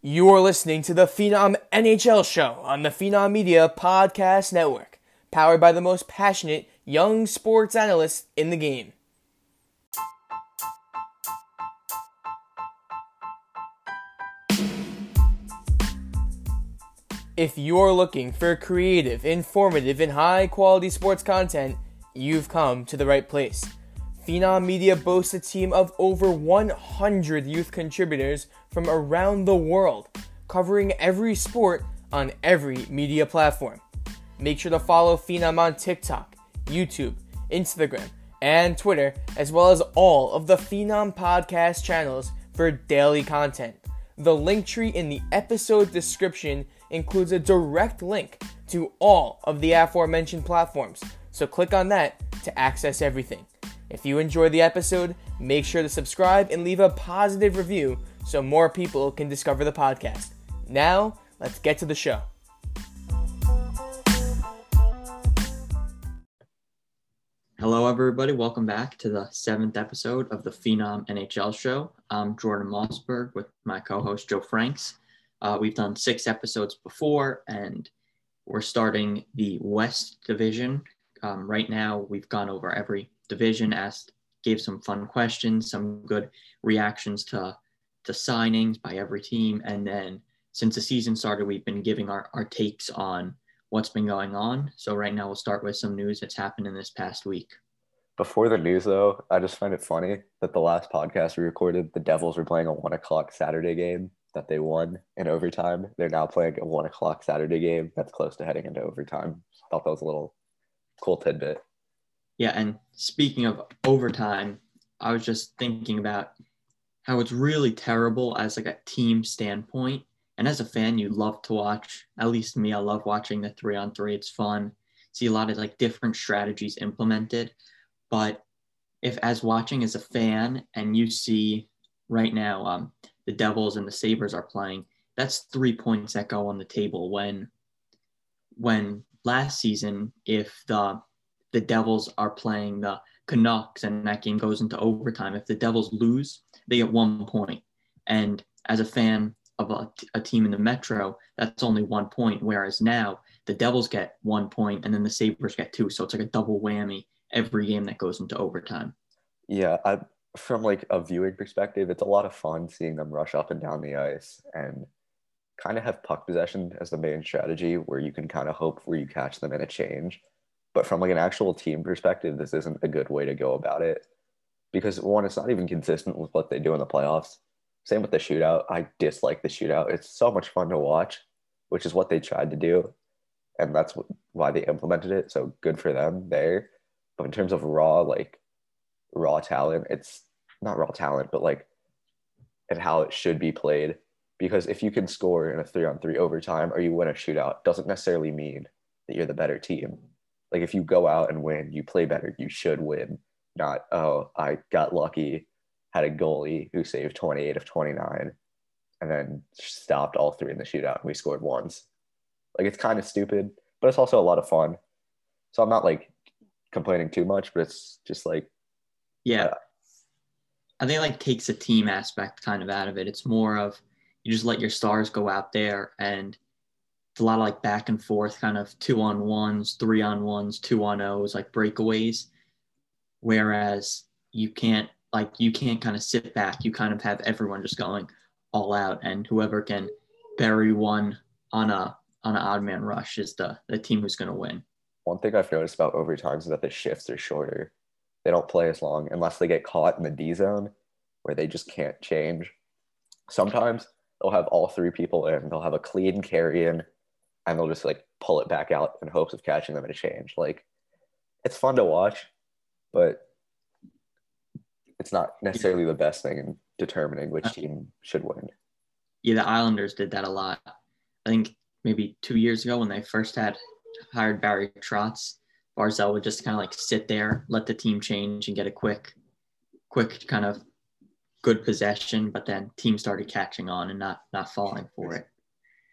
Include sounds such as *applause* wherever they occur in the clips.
You're listening to the Phenom NHL Show on the Phenom Media Podcast Network, powered by the most passionate young sports analysts in the game. If you're looking for creative, informative, and high quality sports content, you've come to the right place. Phenom Media boasts a team of over 100 youth contributors from around the world, covering every sport on every media platform. Make sure to follow Phenom on TikTok, YouTube, Instagram, and Twitter, as well as all of the Phenom podcast channels for daily content. The link tree in the episode description includes a direct link to all of the aforementioned platforms, so click on that to access everything. If you enjoyed the episode, make sure to subscribe and leave a positive review so more people can discover the podcast. Now, let's get to the show. Hello, everybody. Welcome back to the seventh episode of the Phenom NHL show. I'm Jordan Mosberg with my co host Joe Franks. Uh, we've done six episodes before, and we're starting the West Division. Um, right now, we've gone over every division, asked, gave some fun questions, some good reactions to to signings by every team, and then since the season started, we've been giving our, our takes on what's been going on. So right now, we'll start with some news that's happened in this past week. Before the news, though, I just find it funny that the last podcast we recorded, the Devils were playing a one o'clock Saturday game that they won in overtime. They're now playing a one o'clock Saturday game that's close to heading into overtime. Thought that was a little cool tidbit. Yeah, and speaking of overtime, I was just thinking about how it's really terrible as like a team standpoint. And as a fan, you love to watch, at least me, I love watching the three on three. It's fun. See a lot of like different strategies implemented. But if as watching as a fan and you see right now um, the Devils and the Sabres are playing, that's three points that go on the table when when last season, if the the Devils are playing the Canucks and that game goes into overtime. If the Devils lose, they get one point. And as a fan of a, a, team in the Metro, that's only one point. Whereas now the Devils get one point and then the Sabres get two. So it's like a double whammy every game that goes into overtime. Yeah. I, from like a viewing perspective, it's a lot of fun seeing them rush up and down the ice and kind of have puck possession as the main strategy where you can kind of hope where you catch them in a change but from like an actual team perspective, this isn't a good way to go about it because one, it's not even consistent with what they do in the playoffs. Same with the shootout. I dislike the shootout. It's so much fun to watch, which is what they tried to do, and that's why they implemented it. So good for them there. But in terms of raw, like raw talent, it's not raw talent, but like and how it should be played. Because if you can score in a three on three overtime or you win a shootout, doesn't necessarily mean that you're the better team like if you go out and win, you play better, you should win. Not, oh, I got lucky, had a goalie who saved 28 of 29 and then stopped all three in the shootout and we scored once. Like it's kind of stupid, but it's also a lot of fun. So I'm not like complaining too much, but it's just like Yeah. Uh, I think like takes a team aspect kind of out of it. It's more of you just let your stars go out there and a lot of like back and forth kind of two on ones, three on ones, two on O's, like breakaways. Whereas you can't like you can't kind of sit back. You kind of have everyone just going all out and whoever can bury one on a on an odd man rush is the the team who's gonna win. One thing I've noticed about overtimes is that the shifts are shorter. They don't play as long unless they get caught in the D zone where they just can't change. Sometimes they'll have all three people in, they'll have a clean carry in and they'll just like pull it back out in hopes of catching them in a change. Like it's fun to watch, but it's not necessarily the best thing in determining which team should win. Yeah, the Islanders did that a lot. I think maybe two years ago when they first had hired Barry Trotz, Barzal would just kind of like sit there, let the team change and get a quick, quick kind of good possession, but then teams started catching on and not not falling for it. *laughs*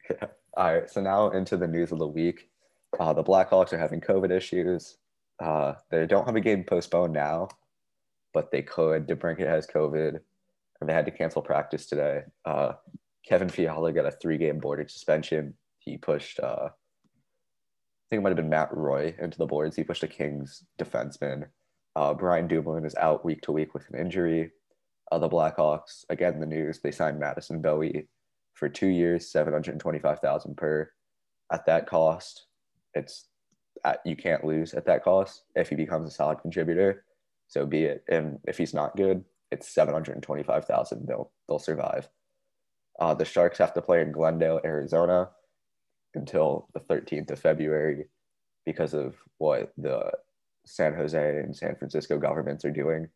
Yeah. All right, so now into the news of the week. Uh, the Blackhawks are having COVID issues. Uh, they don't have a game postponed now, but they could. DeBrincat has COVID, and they had to cancel practice today. Uh, Kevin Fiala got a three-game boarding suspension. He pushed, uh, I think it might have been Matt Roy into the boards. He pushed a Kings defenseman. Uh, Brian Dumoulin is out week to week with an injury. Uh, the Blackhawks, again, the news, they signed Madison Bowey for two years, 725000 per. At that cost, it's at, you can't lose at that cost if he becomes a solid contributor. So be it. And if he's not good, it's 725,000. They'll they'll survive. Uh, the Sharks have to play in Glendale, Arizona until the 13th of February because of what the San Jose and San Francisco governments are doing.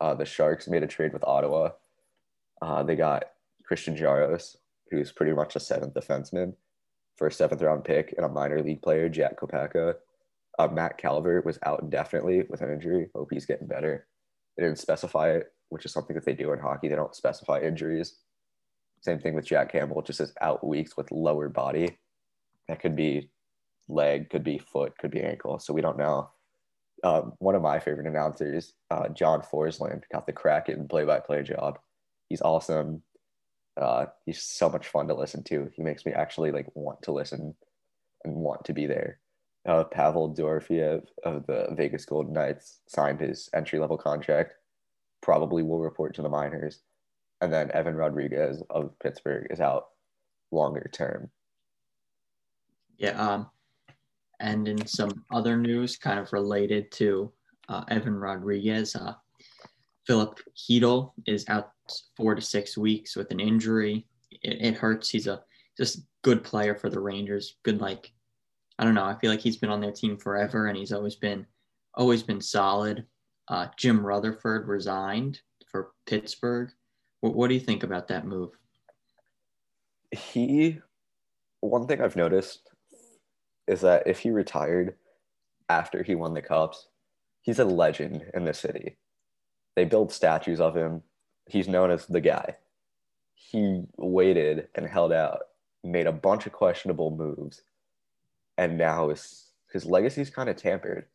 Uh, the Sharks made a trade with Ottawa. Uh, they got Christian Jaros, who's pretty much a seventh defenseman, for a seventh round pick and a minor league player, Jack Kopacka. Uh, Matt Calvert was out indefinitely with an injury. Hope he's getting better. They didn't specify it, which is something that they do in hockey. They don't specify injuries. Same thing with Jack Campbell, just says out weeks with lower body. That could be leg, could be foot, could be ankle. So we don't know. Um, one of my favorite announcers, uh, John Forslund, got the Kraken play-by-play job. He's awesome. Uh, he's so much fun to listen to. He makes me actually like want to listen and want to be there. Uh, Pavel Dorofeyev of the Vegas Golden Knights signed his entry level contract. Probably will report to the minors and then Evan Rodrigues of Pittsburgh is out longer term. Yeah, um, and in some other news, kind of related to uh, Evan Rodrigues, uh, Filip Chytil is out four to six weeks with an injury. It, it hurts. He's a just good player for the Rangers. Good, like I don't know. I feel like he's been on their team forever, and he's always been always been solid. Uh, Jim Rutherford resigned for Pittsburgh. What, what do you think about that move? He, one thing I've noticed is that if he retired after he won the Cups, he's a legend in the city. They build statues of him. He's known as the guy. He waited and held out, made a bunch of questionable moves, and now his his legacy's kind of tampered.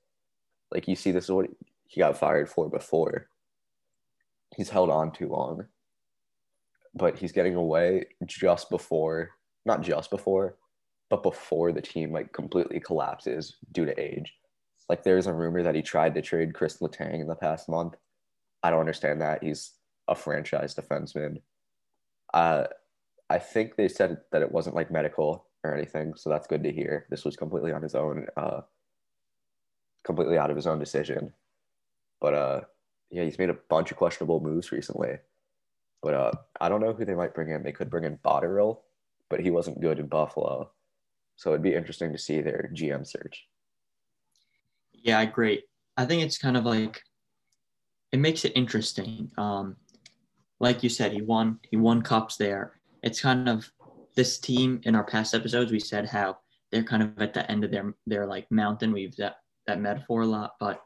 Like you see, this is what he got fired for before. He's held on too long but he's getting away just before, not just before, but before the team like completely collapses due to age. Like there's a rumor that he tried to trade Chris Letang in the past month. I don't understand that. He's a franchise defenseman. Uh, I think they said that it wasn't like medical or anything, so that's good to hear. This was completely on his own, uh, completely out of his own decision. But uh, yeah, he's made a bunch of questionable moves recently. But uh, I don't know who they might bring in. They could bring in Botterill, but he wasn't good in Buffalo. So it'd be interesting to see their GM search. Yeah, great. I think it's kind of like it makes it interesting. Um, like you said, he won he won cups there. It's kind of this team in our past episodes. We said how they're kind of at the end of their their like mountain. We've that that metaphor a lot, but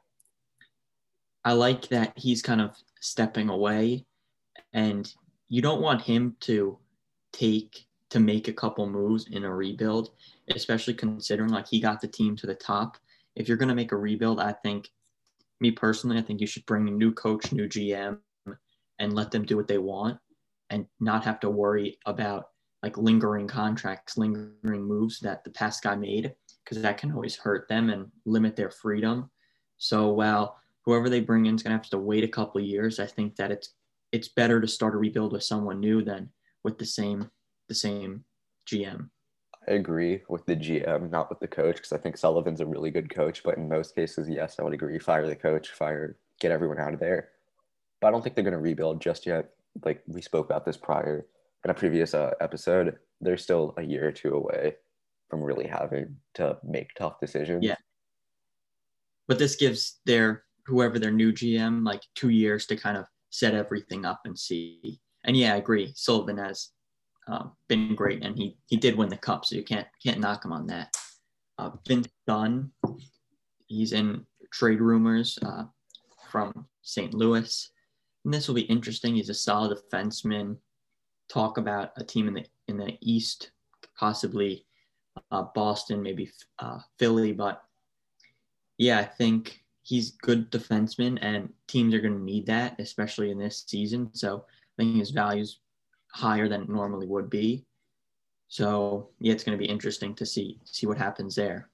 I like that he's kind of stepping away and you don't want him to take to make a couple moves in a rebuild, especially considering like he got the team to the top. If you're going to make a rebuild, I think, me personally, I think you should bring a new coach, new GM, and let them do what they want and not have to worry about like lingering contracts, lingering moves that the past guy made, because that can always hurt them and limit their freedom. So while whoever they bring in is going to have to wait a couple years, I think that it's it's better to start a rebuild with someone new than with the same the same GM. I agree with the GM, not with the coach, because I think Sullivan's a really good coach. But in most cases, yes, I would agree. Fire the coach, fire, get everyone out of there. But I don't think they're going to rebuild just yet. Like we spoke about this prior in a previous uh, episode, they're still a year or two away from really having to make tough decisions. Yeah. But this gives their whoever their new GM like two years to kind of set everything up and see. And yeah, I agree. Sullivan has um, been great, and he he did win the cup, so you can't can't knock him on that. Uh, Vince Dunn, he's in trade rumors uh, from St. Louis, and this will be interesting. He's a solid defenseman. Talk about a team in the in the East, possibly uh, Boston, maybe uh, Philly, but yeah, I think he's good defenseman, and teams are going to need that, especially in this season. So I think his value's higher than it normally would be. So yeah, it's going to be interesting to see see what happens there.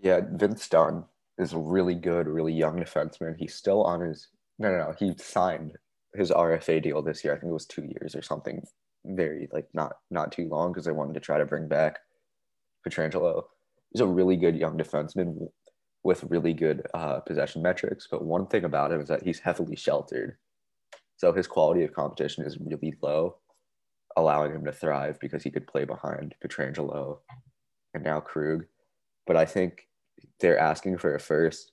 Yeah, Vince Dunn is a really good, really young defenseman. He's still on his no, no, no. He signed his RFA deal this year. I think it was two years or something. Very like not not too long because they wanted to try to bring back Pietrangelo. He's a really good young defenseman with really good uh, possession metrics. But one thing about him is that he's heavily sheltered, so his quality of competition is really low, allowing him to thrive because he could play behind Pietrangelo and now Krug. But I think they're asking for a first.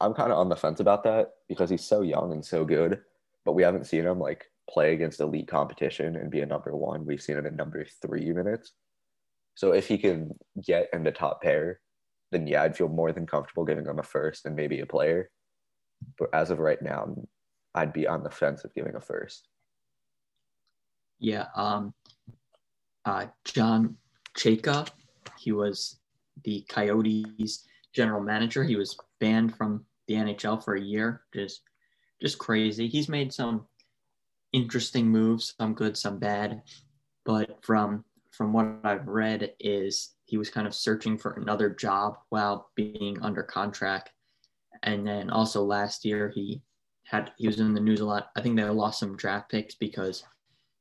I'm kind of on the fence about that because he's so young and so good, but we haven't seen him like play against elite competition and be a number one. We've seen him in number three minutes. So if he can get in the top pair, then yeah, I'd feel more than comfortable giving him a first and maybe a player. But as of right now, I'd be on the fence of giving a first. Yeah. Um, uh, John Chayka, he was the Coyotes general manager. He was banned from the NHL for a year. Just, just crazy. He's made some interesting moves, some good, some bad. But from from what I've read, is he was kind of searching for another job while being under contract. And then also last year he had he was in the news a lot. I think they lost some draft picks because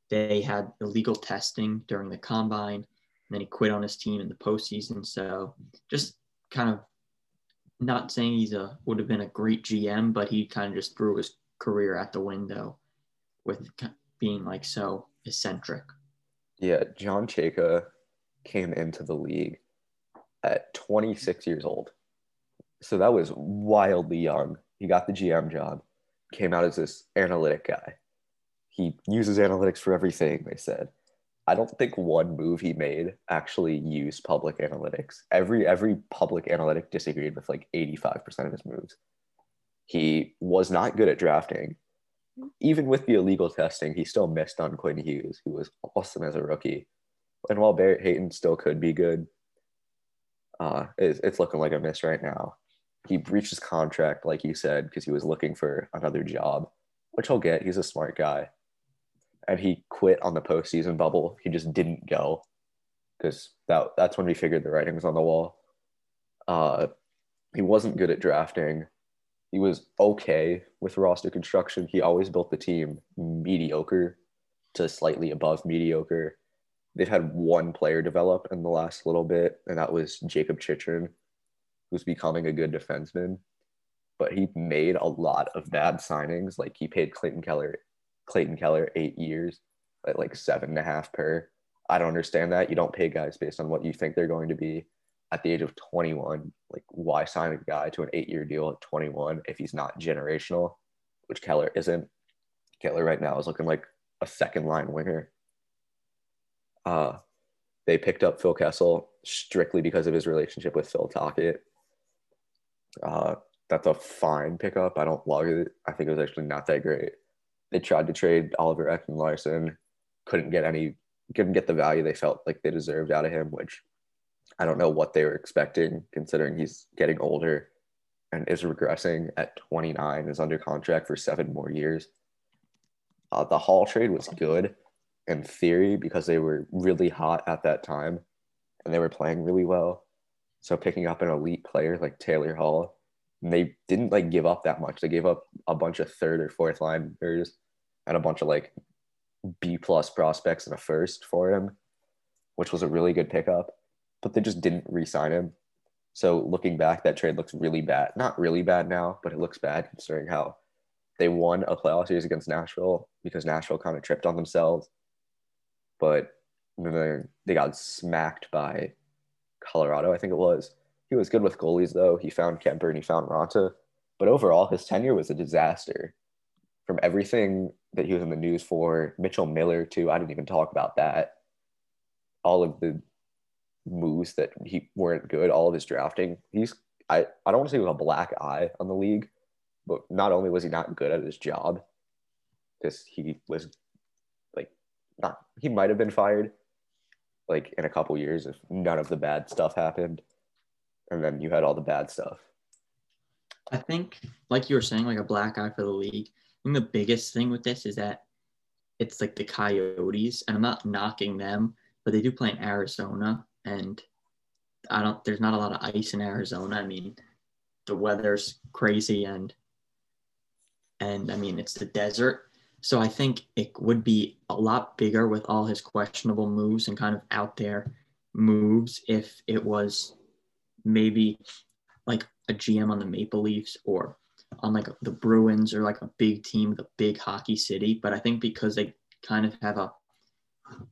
they had illegal testing during the combine. And then he quit on his team in the postseason. So just kind of not saying he's a would have been a great GM, but he kind of just threw his career at the window with being like so eccentric. Yeah, John Chayka came into the league at 26 years old. So that was wildly young. He got the GM job, came out as this analytic guy. He uses analytics for everything, they said. I don't think one move he made actually used public analytics. Every every public analytic disagreed with like 85% of his moves. He was not good at drafting. Even with the illegal testing, he still missed on Quinn Hughes, who was awesome as a rookie. And while Barrett Hayton still could be good, uh, it's, it's looking like a miss right now. He breached his contract, like you said, because he was looking for another job, which he'll get. He's a smart guy and he quit on the postseason bubble. He just didn't go because that that's when we figured the writing was on the wall. Uh, he wasn't good at drafting. He was okay with roster construction. He always built the team mediocre to slightly above mediocre. They've had one player develop in the last little bit, and that was Jakob Chychrun, who's becoming a good defenseman. But he made a lot of bad signings. Like he paid Clayton Keller Clayton Keller eight years at like seven and a half per. I don't understand that. You don't pay guys based on what you think they're going to be at the age of 21. Like, why sign a guy to an eight year deal at 21 if he's not generational, which Keller isn't? Keller right now is looking like a second line winger. Uh, they picked up Phil Kessel strictly because of his relationship with Phil Tocchet. Uh, that's a fine pickup. I don't love it. I think it was actually not that great they tried to trade Oliver Ekman-Larsson, couldn't get any, couldn't get the value they felt like they deserved out of him, which I don't know what they were expecting considering he's getting older and is regressing at 29, is under contract for seven more years. Uh, the Hall trade was good in theory because they were really hot at that time and they were playing really well. So picking up an elite player like Taylor Hall they didn't like give up that much. They gave up a bunch of third or fourth liners and a bunch of like B plus prospects and a first for him, which was a really good pickup. But they just didn't re-sign him. So looking back, that trade looks really bad. Not really bad now, but it looks bad considering how they won a playoff series against Nashville because Nashville kind of tripped on themselves. But they got smacked by Colorado, I think it was. He was good with goalies, though. He found Kuemper and he found Raanta. But overall, his tenure was a disaster. From everything that he was in the news for, Mitchell Miller, too, I didn't even talk about that. All of the moves that he weren't good, all of his drafting. He's, I, I don't want to say was a black eye on the league, but not only was he not good at his job, because he was like, not, he might have been fired like in a couple years if none of the bad stuff happened and then you had all the bad stuff. I think, like you were saying, like a black eye for the league. I think the biggest thing with this is that it's like the Coyotes, and I'm not knocking them, but they do play in Arizona, and I don't. There's not a lot of ice in Arizona. I mean, the weather's crazy, and and I mean it's the desert. So I think it would be a lot bigger with all his questionable moves and kind of out there moves if it was maybe like a GM on the Maple Leafs or on like the Bruins or like a big team, the big hockey city. But I think because they kind of have a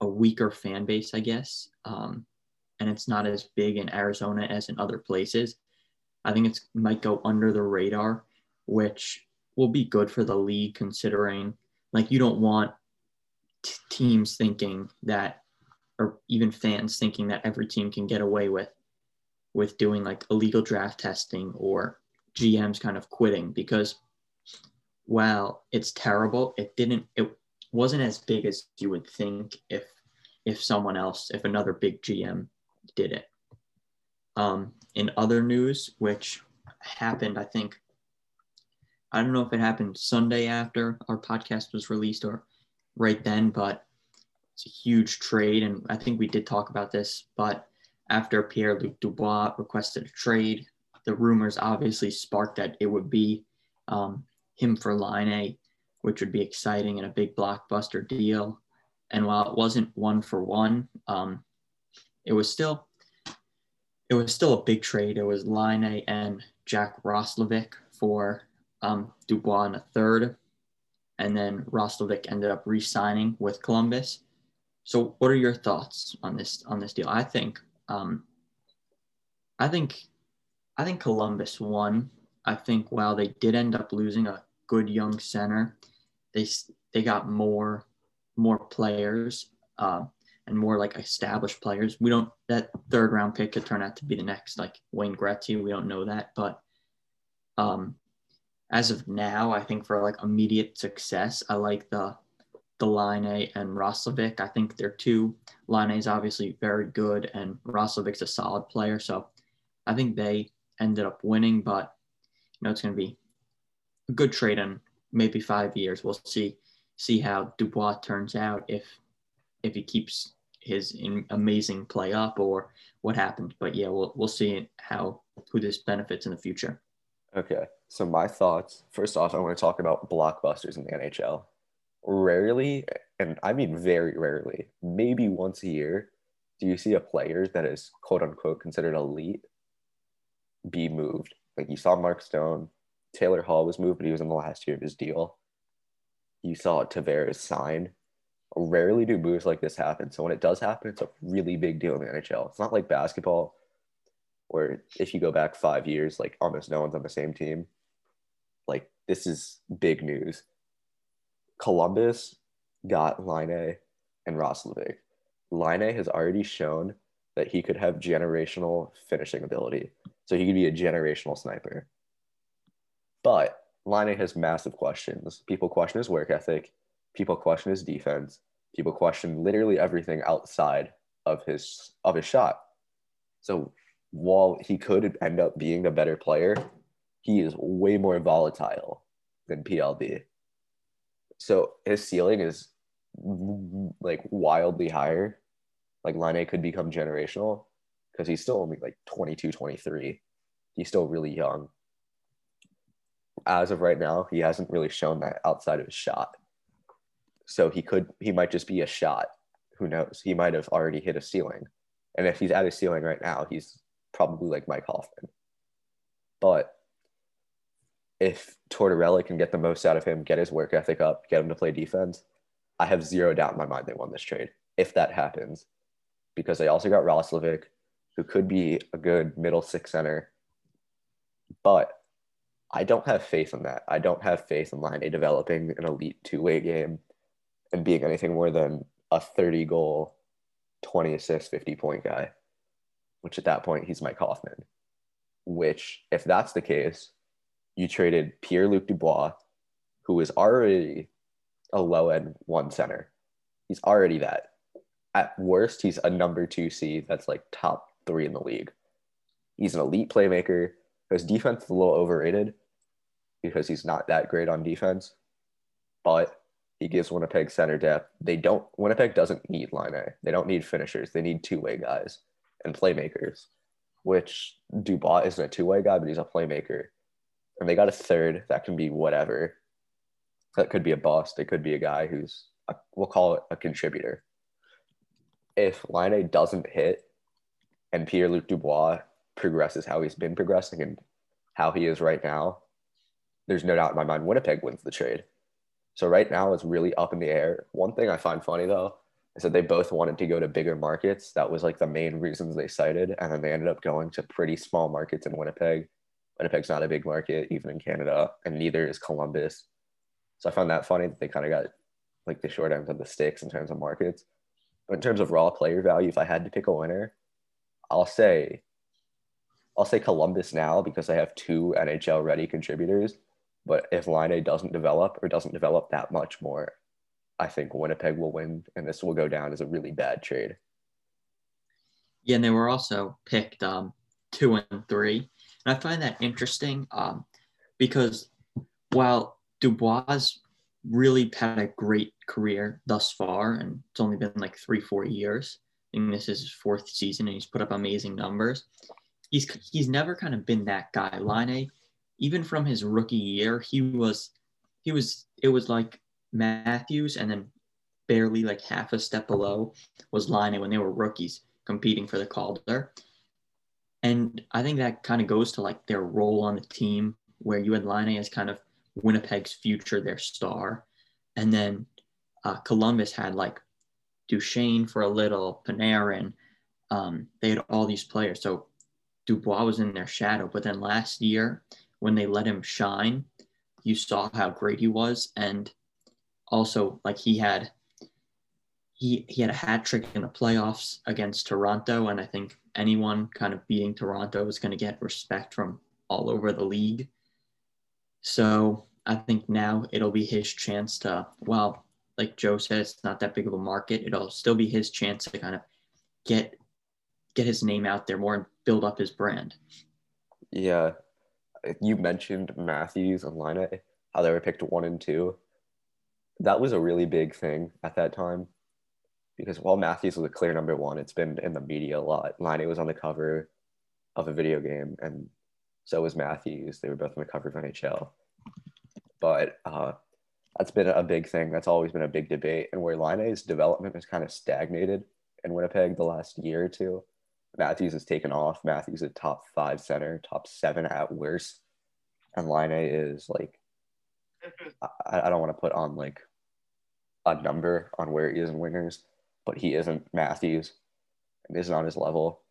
a weaker fan base, I guess, um, and it's not as big in Arizona as in other places. I think it might go under the radar, which will be good for the league considering like you don't want t- teams thinking that or even fans thinking that every team can get away with with doing like illegal draft testing or GMs kind of quitting because while it's terrible, it didn't it wasn't as big as you would think if if someone else, if another big GM did it. Um, in other news, which happened, I think I don't know if it happened Sunday after our podcast was released or right then, but it's a huge trade. And I think we did talk about this, but after Pierre Luc Dubois requested a trade, the rumors obviously sparked that it would be um, him for Laine, which would be exciting and a big blockbuster deal. And while it wasn't one for one, um, it was still it was still a big trade. It was Laine and Jack Roslovic for um, Dubois in a third, and then Roslovic ended up re-signing with Columbus. So, what are your thoughts on this on this deal? I think, um, I think, I think Columbus won. I think while they did end up losing a good young center, they they got more more players uh, and more like established players. We don't that third round pick could turn out to be the next like Wayne Gretzky. We don't know that, but um, as of now, I think for like immediate success, I like the the Laine and Roslovic. I think they're two. Laine is obviously very good, and Roslovic's a solid player. So I think they ended up winning, but you know it's going to be a good trade in maybe five years. We'll see see how Dubois turns out if if he keeps his amazing play up or what happens. But yeah, we'll we'll see how who this benefits in the future. Okay. So my thoughts. First off, I want to talk about blockbusters in the NHL. Rarely, and I mean very rarely, maybe once a year, do you see a player that is quote unquote considered elite be moved? Like you saw Mark Stone, Taylor Hall was moved, but he was in the last year of his deal. You saw Tavares sign. Rarely do moves like this happen. So when it does happen, it's a really big deal in the NHL. It's not like basketball where if you go back five years, like almost no one's on the same team. Like this is big news. Columbus got Laine and Roslovic. Laine has already shown that he could have generational finishing ability. So he could be a generational sniper. But Laine has massive questions. People question his work ethic. People question his defense. People question literally everything outside of his of his shot. So while he could end up being a better player, he is way more volatile than PLD. So his ceiling is like wildly higher. Like Laine could become generational because he's still only like 22, 23. He's still really young. As of right now, he hasn't really shown that outside of his shot. So he could, he might just be a shot. Who knows? He might have already hit a ceiling. And if he's at a ceiling right now, he's probably like Mike Hoffman. But if Tortorella can get the most out of him, get his work ethic up, get him to play defense, I have zero doubt in my mind they won this trade if that happens. Because they also got Roslovic, who could be a good middle six center. But I don't have faith in that. I don't have faith in Laine developing an elite two way game and being anything more than a 30 goal, 20 assist, 50 point guy which at that point he's Mike Hoffman. Which, if that's the case, you traded Pierre Luc Dubois, who is already a low end one center. He's already that. At worst, he's a number two C that's like top three in the league. He's an elite playmaker. His defense is a little overrated because he's not that great on defense. But He gives Winnipeg center depth. They don't Winnipeg doesn't need Laine. They don't need finishers. They need two-way guys and playmakers, which Dubois isn't a two-way guy, but he's a playmaker. And they got a third that can be whatever. That could be a boss. It could be a guy who's a, we'll call it a contributor. If Laine doesn't hit and Pierre Luc Dubois progresses how he's been progressing and how he is right now, there's no doubt in my mind Winnipeg wins the trade. So right now it's really up in the air. One thing I find funny though is that they both wanted to go to bigger markets. That was like the main reasons they cited, and then they ended up going to pretty small markets in Winnipeg. Winnipeg's not a big market even in Canada, and neither is Columbus. So I found that funny that they kind of got like the short end of the sticks in terms of markets. But in terms of raw player value, if I had to pick a winner, I'll say I'll say Columbus now because I have two NHL ready contributors. But if Laine doesn't develop or doesn't develop that much more, I think Winnipeg will win and this will go down as a really bad trade. Yeah, and they were also picked um, two and three. And I find that interesting um, because while Dubois really had a great career thus far, and it's only been like three, four years, and this is his fourth season, and he's put up amazing numbers he's he's never kind of been that guy. Laine even from his rookie year, he was he was it was like Matthews and then barely like half a step below was Laine when they were rookies competing for the Calder. And I think that kind of goes to like their role on the team where you had Laine as kind of Winnipeg's future, their star. And then uh, Columbus had like Duchene for a little, Panarin. Um, they had all these players. So Dubois was in their shadow. But then last year, when they let him shine, you saw how great he was. And also, like he had he he had a hat trick in the playoffs against Toronto, and I think anyone kind of beating Toronto is going to get respect from all over the league. So I think now it'll be his chance to well, like Joe said, it's not that big of a market. It'll still be his chance to kind of get get his name out there more and build up his brand. Yeah. You mentioned Matthews and Laine how they were picked one and two. That was a really big thing at that time because while Matthews was a clear number one, it's been in the media a lot. Laine was on the cover of a video game, and so was Matthews. They were both on the cover of NHL. But uh, that's been a big thing. That's always been a big debate. And where Laine's development has kind of stagnated in Winnipeg the last year or two, Matthews has taken off. Matthews is a top five center, top seven at worst. And Laine is like, I, I don't want to put on like a number on where he is in wingers, but he isn't Matthews isn't on his level.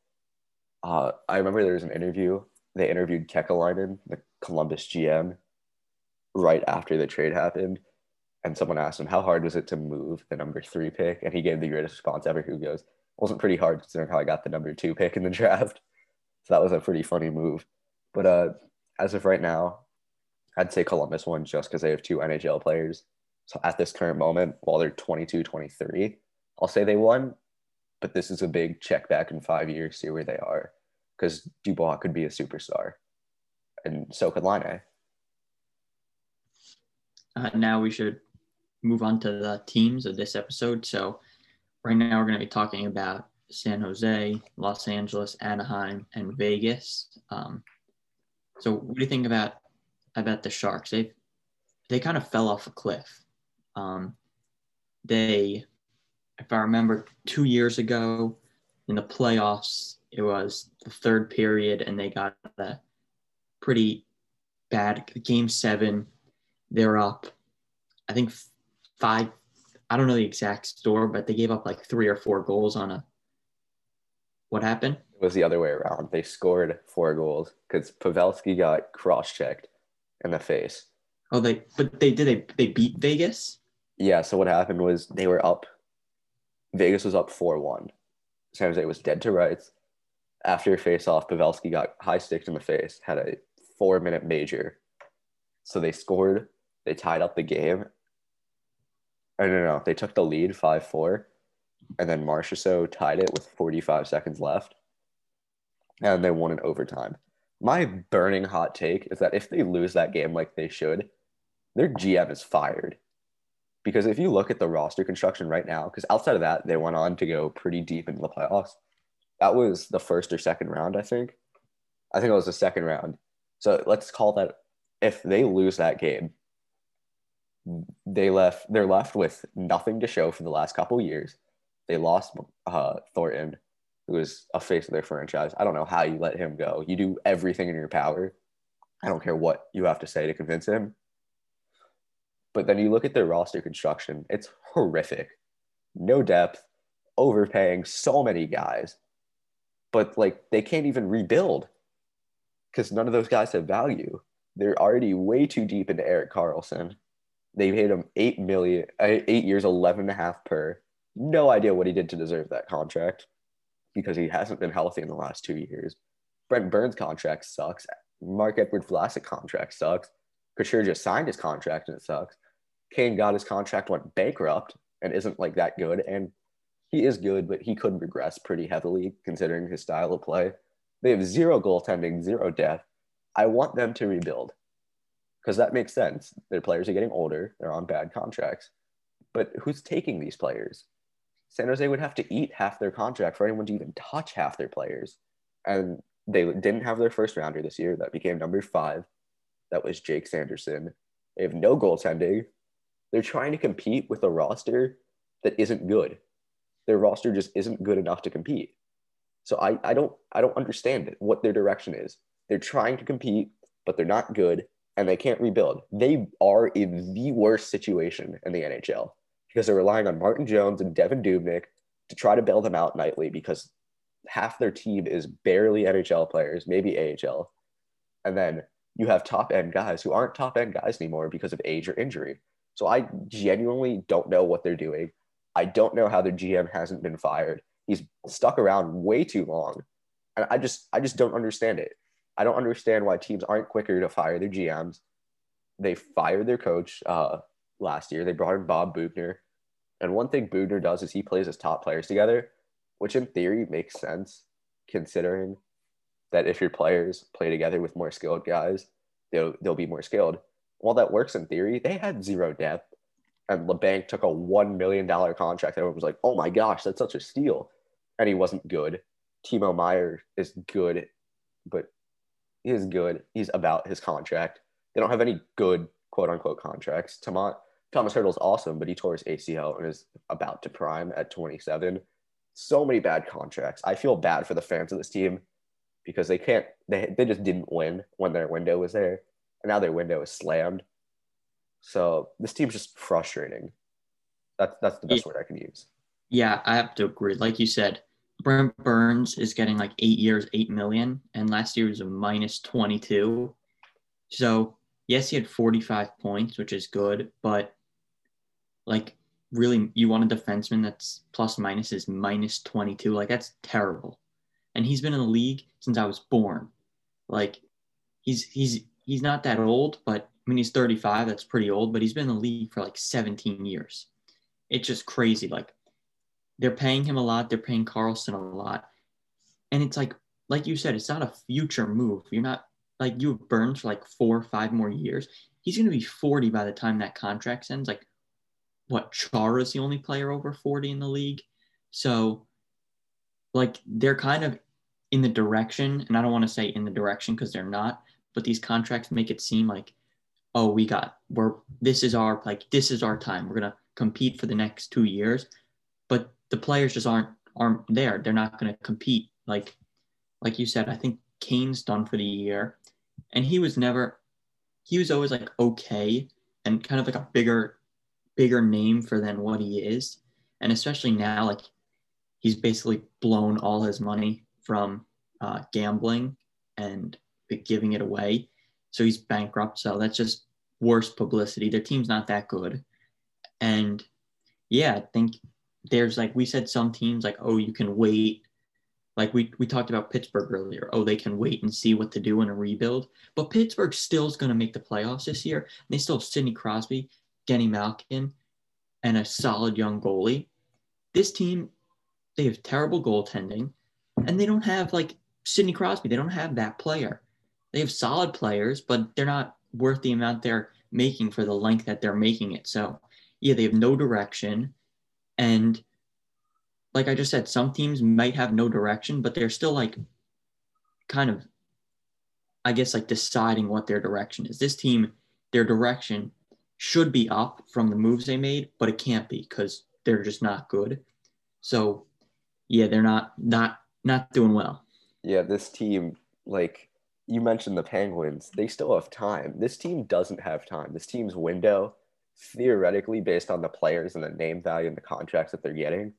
Uh, I remember there was an interview. They interviewed Kekalainen, the Columbus GM, right after the trade happened. And someone asked him, How hard was it to move the number three pick? And he gave the greatest response ever, who goes, wasn't pretty hard considering how I got the number two pick in the *laughs* draft. So that was a pretty funny move. But uh, as of right now, I'd say Columbus won just because they have two NHL players. So at this current moment, while they're 22, 23, I'll say they won. But this is a big check back in five years, see where they are. Because Dubois could be a superstar. And so could Laine uh, now we should move on to the teams of this episode. So right now we're going to be talking about San Jose, Los Angeles, Anaheim, and Vegas. Um, so, what do you think about about the Sharks? They they kind of fell off a cliff. Um, they, if I remember, two years ago in the playoffs, it was the third period, and they got a pretty bad game seven. They're up, I think, five I don't know the exact score, but they gave up like three or four goals on a. What happened? It was the other way around. They scored four goals because Pavelski got cross-checked in the face. Oh, they but they did they they beat Vegas. Yeah. So what happened was they were up. Vegas was up four one. San Jose was dead to rights. After a face-off, Pavelski got high sticked in the face. Had a four-minute major. So they scored. They tied up the game, I don't know. They took the lead 5 4, and then Marchessault tied it with 45 seconds left, and they won in overtime. My burning hot take is that if they lose that game like they should, their GM is fired Because if you look at the roster construction right now, because outside of that, they went on to go pretty deep into the playoffs. That was the first or second round, I think. I think it was the second round. So let's call that if they lose that game, they left they're left with nothing to show for the last couple years. They lost uh, Thornton, who was a face of their franchise. I don't know how you let him go. You do everything in your power. I don't care what you have to say to convince him. But then you look at their roster construction, it's horrific. No depth, overpaying so many guys. But like they can't even rebuild because none of those guys have value. They're already way too deep into Erik Karlsson. They paid him eight million, uh, eight years, eleven and a half per. No idea what he did to deserve that contract because he hasn't been healthy in the last two years. Brent Burns' contract sucks. Marc-Edouard Vlasic contract sucks. Couture just signed his contract and it sucks. Kane got his contract, went bankrupt, and isn't like that good. And he is good, but he could regress pretty heavily considering his style of play. They have zero goaltending, zero depth. I want them to rebuild because that makes sense. Their players are getting older, they're on bad contracts. But who's taking these players? San Jose would have to eat half their contract for anyone to even touch half their players. And they didn't have their first rounder this year. That became number five. That was Jake Sanderson. They have no goaltending. They're trying to compete with a roster that isn't good. Their roster just isn't good enough to compete. So I, I don't I don't understand it, what their direction is. They're trying to compete, but they're not good and they can't rebuild. They are in the worst situation in the NHL because they're relying on Martin Jones and Devin Dubnyk to try to bail them out nightly because half their team is barely NHL players, maybe AHL. And then you have top end guys who aren't top end guys anymore because of age or injury. So I genuinely don't know what they're doing. I don't know how their GM hasn't been fired he's stuck around way too long. And I just I just don't understand it. I don't understand why teams aren't quicker to fire their GMs. They fired their coach uh, last year. They brought in Bob Boughner. And one thing Boughner does is he plays his top players together, which in theory makes sense considering that if your players play together with more skilled guys, they'll, they'll be more skilled. While that works in theory, they had zero depth. And Labanc took a $1 million contract. Everyone was like, oh my gosh, that's such a steal and he wasn't good. Timo Meier is good, but he is good. He's about his contract. They don't have any good quote unquote contracts. Thomas, Tomas Hertl's awesome, but he tore his ACL and is about to prime at 27. So many bad contracts. I feel bad for the fans of this team because they can't, they, they just didn't win when their window was there. And now their window is slammed. So this team's just frustrating. That's, that's the best yeah. word I can use. Yeah, I have to agree. Like you said, Brent Burns is getting like eight years, eight million, and last year was a minus 22. So, yes, he had 45 points, which is good, but like, really, you want a defenseman that's plus minus is minus 22. Like, that's terrible. And he's been in the league since I was born. Like, he's, he's, he's not that old, but I mean, he's 35. That's pretty old, but he's been in the league for like 17 years. It's just crazy. Like, they're paying him a lot. They're paying Karlsson a lot. And it's like, like you said, it's not a future move. You're not like you have Burns for like four or five more years. He's going to be 40 by the time that contract ends. Like, what? Char is the only player over 40 in the league. So, like, they're kind of in the direction, and I don't want to say in the direction because they're not, but these contracts make it seem like, oh, we got, we're, this is our, like, this is our time. We're going to compete for the next two years. But the players just aren't aren't there. They're not going to compete like like you said. I think Kane's done for the year, and he was never he was always like okay and kind of like a bigger bigger name for than what he is, and especially now like he's basically blown all his money from uh, gambling and giving it away, so he's bankrupt. So that's just worse publicity. Their team's not that good, and yeah, I think there's like we said some teams like oh you can wait like we, we talked about Pittsburgh earlier. Oh, they can wait and see what to do in a rebuild. But Pittsburgh still is going to make the playoffs this year. They still have Sidney Crosby, Genny Malkin, and a solid young goalie. This team, they have terrible goaltending, and they don't have like Sidney Crosby. They don't have that player. They have solid players, but they're not worth the amount they're making for the length that they're making it. So yeah, they have no direction. And like I just said, some teams might have no direction, but they're still like kind of, I guess, like deciding what their direction is. This team, their direction should be up from the moves they made, but it can't be because they're just not good. So, yeah, they're not not not doing well. Yeah, this team, like you mentioned the Penguins, they still have time. This team doesn't have time. This team's window, theoretically, based on the players and the name value and the contracts that they're getting,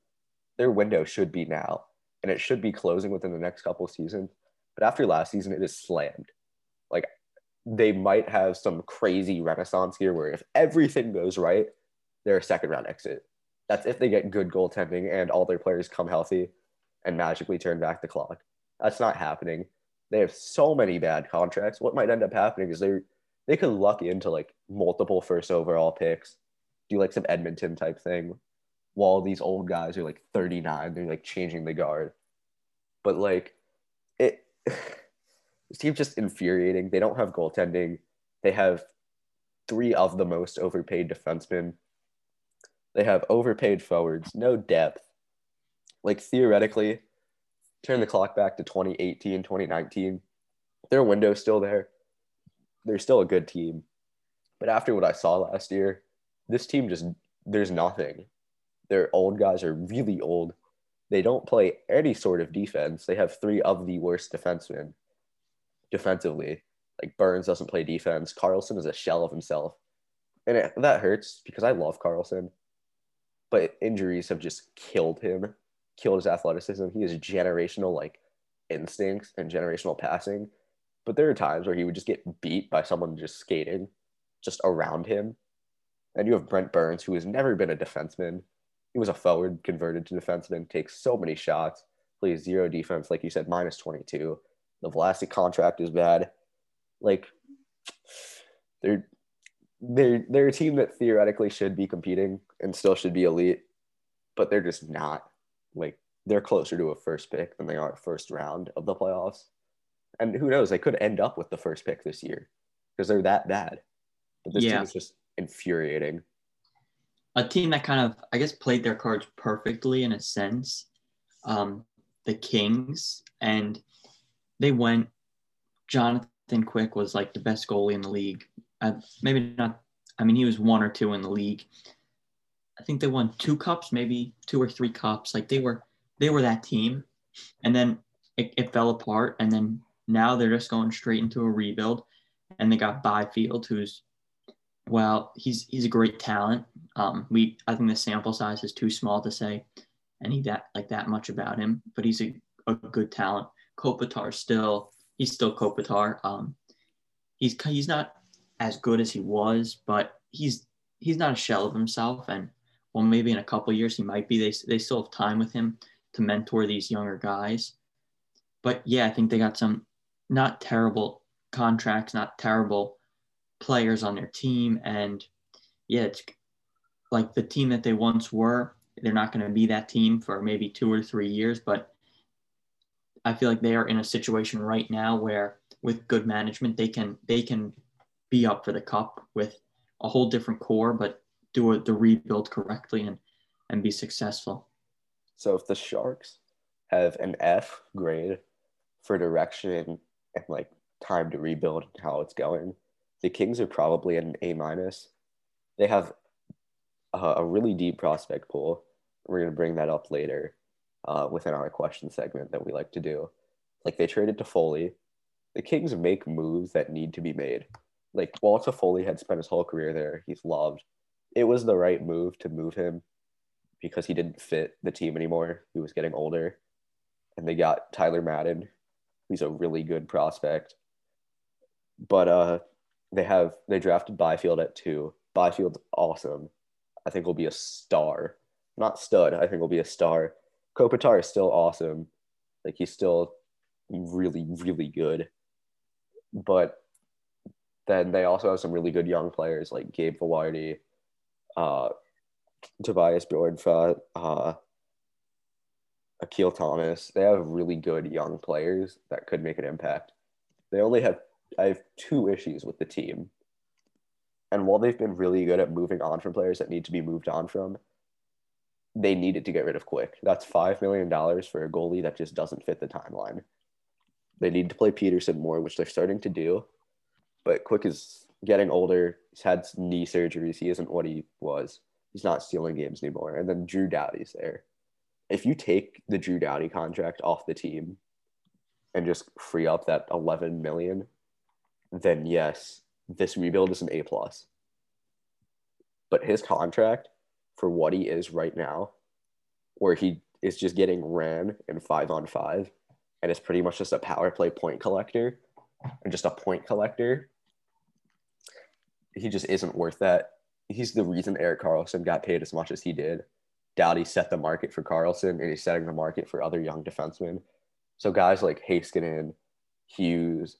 their window should be now. And it should be closing within the next couple seasons. But after last season, it is slammed. Like they might have some crazy renaissance here where if everything goes right, they're a second round exit. That's if they get good goaltending and all their players come healthy and magically turn back the clock. That's not happening they have so many bad contracts. What might end up happening is they they could luck into like multiple first overall picks, do like some Edmonton type thing, while these old guys are like 39, they're like changing the guard. But like it *sighs* this team's just infuriating. They don't have goaltending. They have three of the most overpaid defensemen. They have overpaid forwards, no depth. Like theoretically, turn the clock back to 2018, 2019, their window's still there. They're still a good team. But after what I saw last year, this team just, there's nothing. Their old guys are really old. They don't play any sort of defense. They have three of the worst defensemen defensively. Like Burns doesn't play defense. Karlsson is a shell of himself. And it, that hurts because I love Karlsson. But injuries have just killed him killed his athleticism. He has generational like instincts and generational passing. But there are times where he would just get beat by someone just skating just around him. And you have Brent Burns, who has never been a defenseman. He was a forward converted to defenseman, takes so many shots, plays zero defense, like you said, minus 22. The Vlasic contract is bad. Like, they're, they're, they're a team that theoretically should be competing and still should be elite, but they're just not like they're closer to a first pick than they are first round of the playoffs. And who knows, they could end up with the first pick this year because they're that bad. But this yeah. team is just infuriating. A team that kind of, I guess, played their cards perfectly in a sense. Um, the Kings, and they went. Jonathan Quick was like the best goalie in the league. Uh, maybe not. I mean, he was one or two in the league. I think they won two cups, maybe two or three cups. Like they were they were that team, and then it, it fell apart, and then now they're just going straight into a rebuild, and they got Byfield, who's well, he's he's a great talent. Um, we I think the sample size is too small to say any that like that much about him, but he's a, a good talent. Kopitar still he's still Kopitar. Um, he's he's not as good as he was, but he's he's not a shell of himself, and well, maybe in a couple years he might be. They they still have time with him to mentor these younger guys. But yeah, I think they got some not terrible contracts, not terrible players on their team, and yeah, it's like the team that they once were. They're not going to be that team for maybe two or three years, but I feel like they are in a situation right now where, with good management, they can they can be up for the cup with a whole different core, but do a, the rebuild correctly and and be successful. So if the Sharks have an F grade for direction and like time to rebuild and how it's going, the Kings are probably an A minus. They have a, a, really deep prospect pool. We're to bring that up later uh, within our question segment that we like to do. Like they traded Toffoli. The Kings make moves that need to be made. Like Tyler Toffoli had spent his whole career there. He's loved it was the right move to move him because he didn't fit the team anymore. He was getting older. And they got Tyler Madden, who's a really good prospect. But uh they have they drafted Byfield at two. Byfield's awesome. I think will be a star. Not stud, I think will be a star. Kopitar is still awesome. Like he's still really, really good. But then they also have some really good young players like Gabe Vilardi, uh, Tobias Bjornfot, uh, Akil Thomas. They have really good young players that could make an impact. They only have I have two issues with the team. And while they've been really good at moving on from players that need to be moved on from, they needed to get rid of Quick. That's $5 million for a goalie that just doesn't fit the timeline. They need to play Petersen more, which they're starting to do. But Quick is getting older. He's had knee surgeries. He isn't what he was. He's not stealing games anymore. And then Drew Doughty's there. If you take the Drew Doughty contract off the team and just free up that 11 million, then yes, this rebuild is an A plus. But his contract for what he is right now, where he is just getting ran in five on five and is pretty much just a power play point collector and just a point collector, he just isn't worth that. He's the reason Erik Karlsson got paid as much as he did. Doughty set the market for Karlsson, and he's setting the market for other young defensemen. So guys like Heiskanen, Hughes,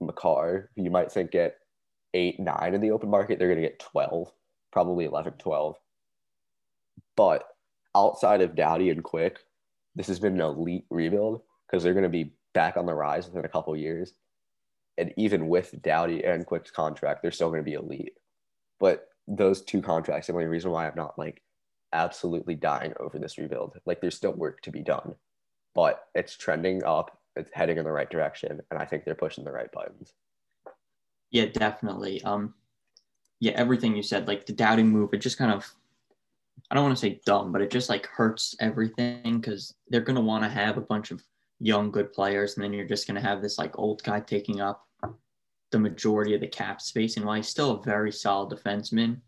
who you might think get eight, nine in the open market, they're going to get 12, probably 11, 12. But outside of Doughty and Quick, this has been an elite rebuild because they're going to be back on the rise within a couple years. And even with Doughty and Quick's contract, they're still going to be elite. But those two contracts, the only reason why I'm not like absolutely dying over this rebuild. Like there's still work to be done, but it's trending up. It's heading in the right direction, and I think they're pushing the right buttons. Yeah, definitely. Um, yeah, everything you said, like the Doughty move, it just kind of, I don't want to say dumb, but it just like hurts everything because they're gonna want to have a bunch of young good players, and then you're just gonna have this like old guy taking up the majority of the cap space. And while he's still a very solid defenseman,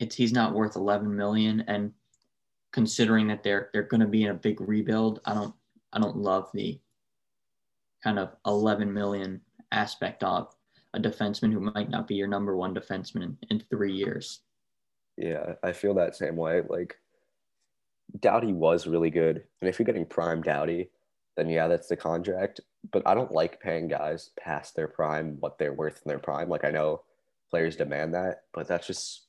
it's he's not worth 11 million. And considering that they're they're going to be in a big rebuild, I don't I don't love the kind of 11 million aspect of a defenseman who might not be your number one defenseman in, in three years. Yeah, I feel that same way. Like Doughty was really good, and if you're getting prime Doughty, then yeah, that's the contract. But I don't like paying guys past their prime what they're worth in their prime. Like I know players demand that, but that's just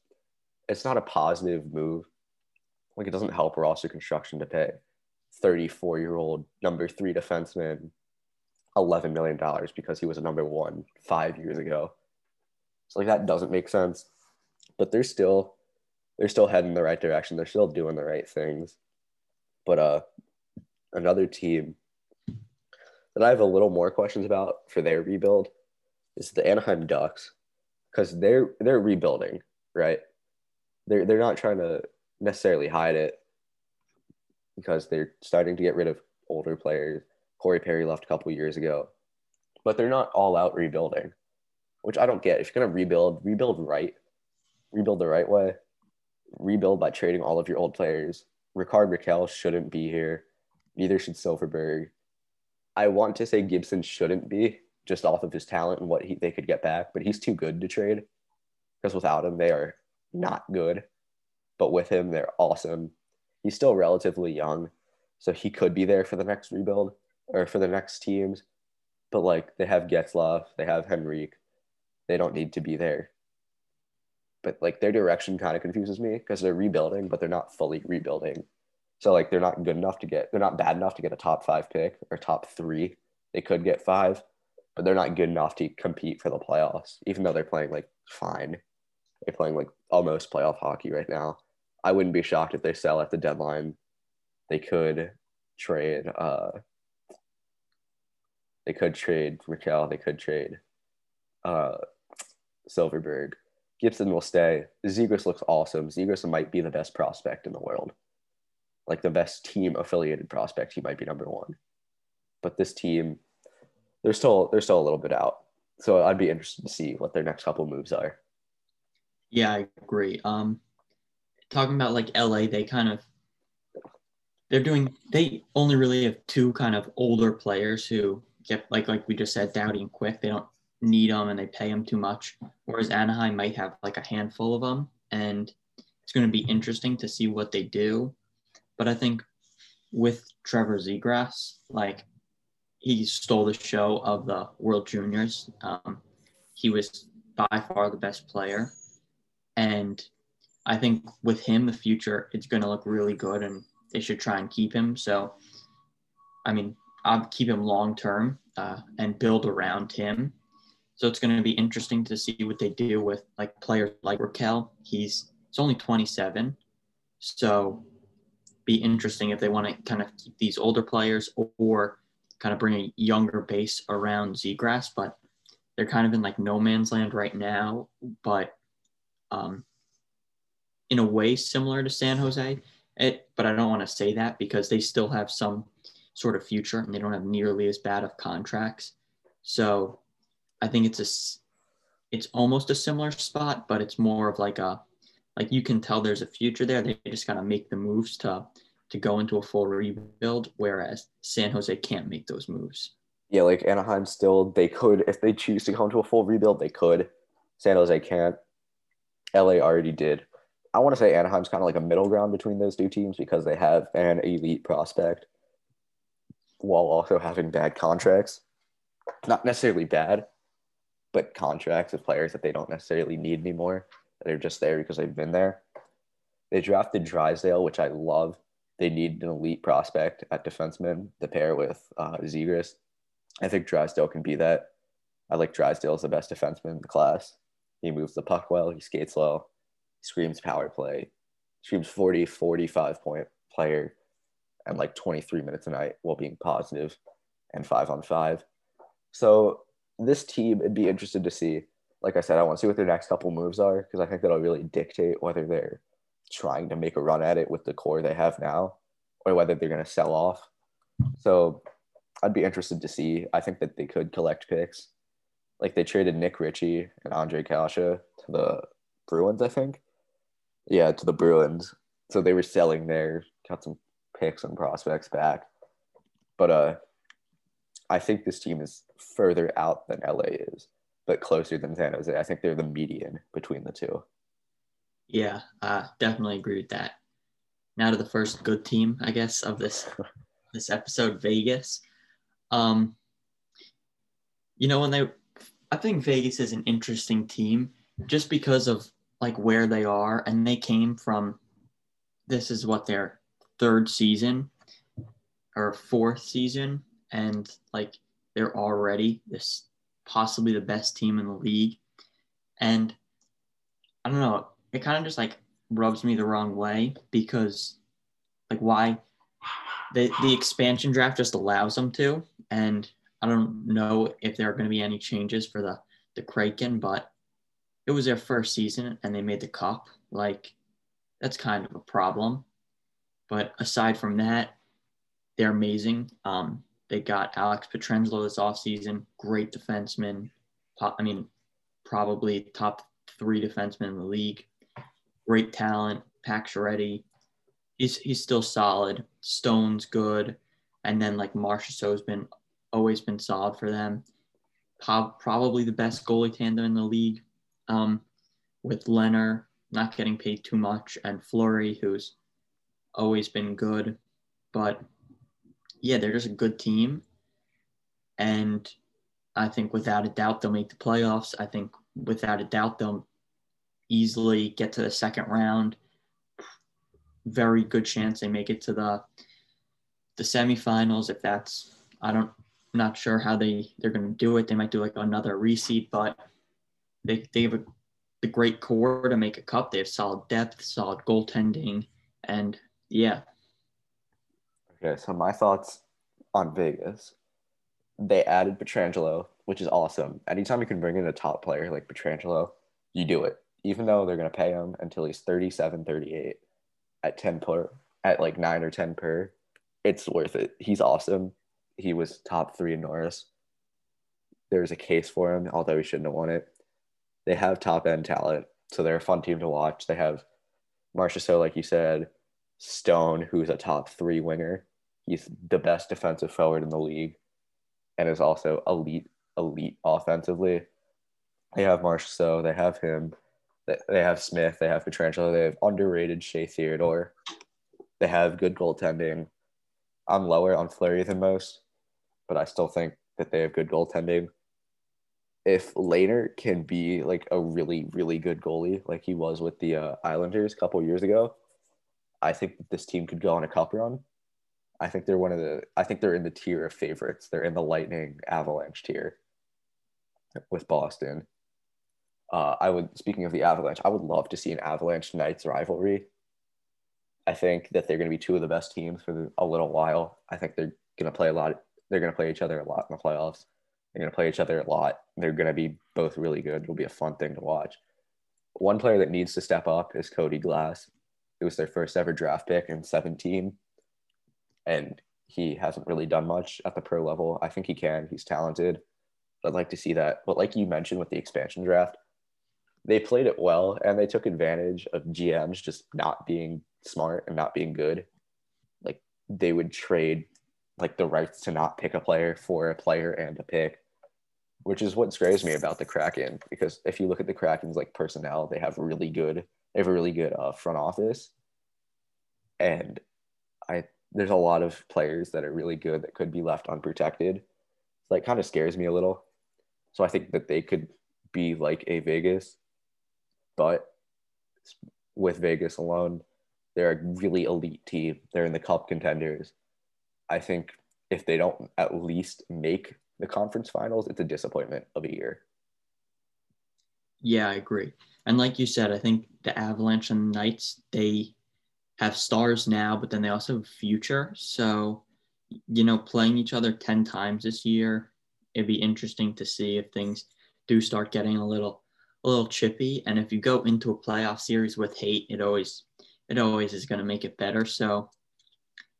it's not a positive move. Like it doesn't help roster construction to pay 34 year old number three defenseman $11 million because he was a number one five years ago. So like that doesn't make sense. But they're still they're still heading the right direction. They're still doing the right things. But uh another team that I have a little more questions about for their rebuild is the Anaheim Ducks because they're they're rebuilding, right? They're they're not trying to necessarily hide it because they're starting to get rid of older players. Corey Perry left a couple years ago, but they're not all out rebuilding, which I don't get. If you're gonna rebuild, rebuild right, rebuild the right way, rebuild by trading all of your old players. Rickard Rakell shouldn't be here. Neither should Silfverberg. I want to say Gibson shouldn't be just off of his talent and what he, they could get back, but he's too good to trade because without him, they are not good. But with him, they're awesome. He's still relatively young, so he could be there for the next rebuild or for the next teams. But like they have Getzlaf, they have Henrique, they don't need to be there. But like their direction kind of confuses me because they're rebuilding, but they're not fully rebuilding. So like they're not good enough to get they're not bad enough to get a top five pick or top three. They could get five, but they're not good enough to compete for the playoffs, even though they're playing like fine. They're playing like almost playoff hockey right now. I wouldn't be shocked if they sell at the deadline. They could trade uh they could trade Rakell, they could trade uh Silfverberg. Gibson will stay. Zegras looks awesome. Zegras might be the best prospect in the world like the best team affiliated prospect, he might be number one. But this team, they're still they're still a little bit out. So I'd be interested to see what their next couple moves are. Yeah, I agree. Um, talking about like LA, they kind of they're doing they only really have two kind of older players who get like like we just said, Doughty and Quick. They don't need them and they pay them too much. Whereas Anaheim might have like a handful of them, and it's going to be interesting to see what they do. But I think with Trevor Zegras, like he stole the show of the World Juniors. Um, he was by far the best player. And I think with him, the future, it's going to look really good and they should try and keep him. So, I mean, I'll keep him long term uh, and build around him. So it's going to be interesting to see what they do with like players like Rakell. He's it's only 27, so be interesting if they want to kind of keep these older players or kind of bring a younger base around Zegras. But they're kind of in like no man's land right now, but um, in a way similar to San Jose. It, but I don't want to say that because they still have some sort of future and they don't have nearly as bad of contracts. So I think it's a it's almost a similar spot, but it's more of like a like you can tell there's a future there. They just gotta make the moves to to go into a full rebuild, whereas San Jose can't make those moves. Yeah, like Anaheim still they could if they choose to come to a full rebuild, they could. San Jose can't. LA already did. I want to say Anaheim's kind of like a middle ground between those two teams because they have an elite prospect while also having bad contracts. Not necessarily bad, but contracts of players that they don't necessarily need anymore. They're just there because they've been there. They drafted Drysdale, which I love. They need an elite prospect at defenseman to pair with uh, Zegras. I think Drysdale can be that. I like Drysdale as the best defenseman in the class. He moves the puck well. He skates well. He screams power play. Screams 40, 45 point player and like 23 minutes a night while being positive and five on five. So this team, it'd be interested to see. Like I said, I want to see what their next couple moves are because I think that'll really dictate whether they're trying to make a run at it with the core they have now or whether they're going to sell off. So I'd be interested to see. I think that they could collect picks. Like they traded Nick Ritchie and Ondrej Kase to the Bruins, I think. Yeah, to the Bruins. So they were selling there, got some picks and prospects back. But uh I think this team is further out than LA is, but closer than San Jose. I think they're the median between the two. Yeah, uh, definitely agree with that. Now to the first good team, I guess, of this *laughs* this episode, Vegas. Um, you know, when they, I think Vegas is an interesting team just because of like where they are, and they came from. This is what their third season or fourth season, and like they're already this possibly the best team in the league, and I don't know it kind of just like rubs me the wrong way because like why the the expansion draft just allows them to. And I don't know if there are going to be any changes for the the Kraken but it was their first season and they made the cup. Like that's kind of a problem. But aside from that they're amazing. Um they got Alex Pietrangelo this offseason great defenseman I mean probably top three defensemen in the league great talent. Pacioretty, he's he's still solid. Stone's good, and then like Marchessault's been always been solid for them. Probably the best goalie tandem in the league, um, with Lehner not getting paid too much, and Fleury, who's always been good. But yeah, they're just a good team, and I think without a doubt they'll make the playoffs. I think without a doubt they'll easily get to the second round. Very good chance they make it to the the semifinals. If that's I don't I'm not sure how they they're going to do it. They might do like another reseed, but they they have a the great core to make a cup. They have solid depth, solid goaltending, and yeah. Okay, so my thoughts on Vegas. They added Pietrangelo, which is awesome. Anytime you can bring in a top player like Pietrangelo, you do it even though they're going to pay him until he's 37, 38 at 10 per, at like nine or 10 per, it's worth it. He's awesome. He was top three in Norris. There's a case for him, although he shouldn't have won it. They have top end talent, so they're a fun team to watch. They have Marchessault, like you said, Stone, who's a top three winger. He's the best defensive forward in the league and is also elite, elite offensively. They have Marchessault, they have him. They have Smith, they have Pietrangelo, they have underrated Shea Theodore. They have good goaltending. I'm lower on Fleury than most, but I still think that they have good goaltending. If Lehner can be like a really, really good goalie, like he was with the uh, Islanders a couple years ago, I think that this team could go on a cup run. I think they're one of the. I think they're in the tier of favorites. They're in the Lightning Avalanche tier. with Boston. Uh, I would, speaking of the Avalanche, I would love to see an Avalanche Knights rivalry. I think that they're going to be two of the best teams for a little while. I think they're going to play a lot. They're going to play each other a lot in the playoffs. They're going to play each other a lot. They're going to be both really good. It'll be a fun thing to watch. One player that needs to step up is Cody Glass. It was their first ever draft pick in 17. And he hasn't really done much at the pro level. I think he can. He's talented. I'd like to see that. But like you mentioned with the expansion draft, they played it well and they took advantage of GMs just not being smart and not being good. Like they would trade like the rights to not pick a player for a player and a pick, which is what scares me about the Kraken. Because if you look at the Kraken's like personnel, they have really good, they have a really good uh, front office, and I there's a lot of players that are really good that could be left unprotected. like kind of scares me a little. So I think that they could be like a Vegas, but with Vegas alone, they're a really elite team. They're in the cup contenders. I think if they don't at least make the conference finals, it's a disappointment of a year. Yeah, I agree. And like you said, I think the Avalanche and Knights, they have stars now, but then they also have future. So, you know, playing each other 10 times this year, it'd be interesting to see if things do start getting a little a little chippy. And if you go into a playoff series with hate, it always it always is going to make it better. So,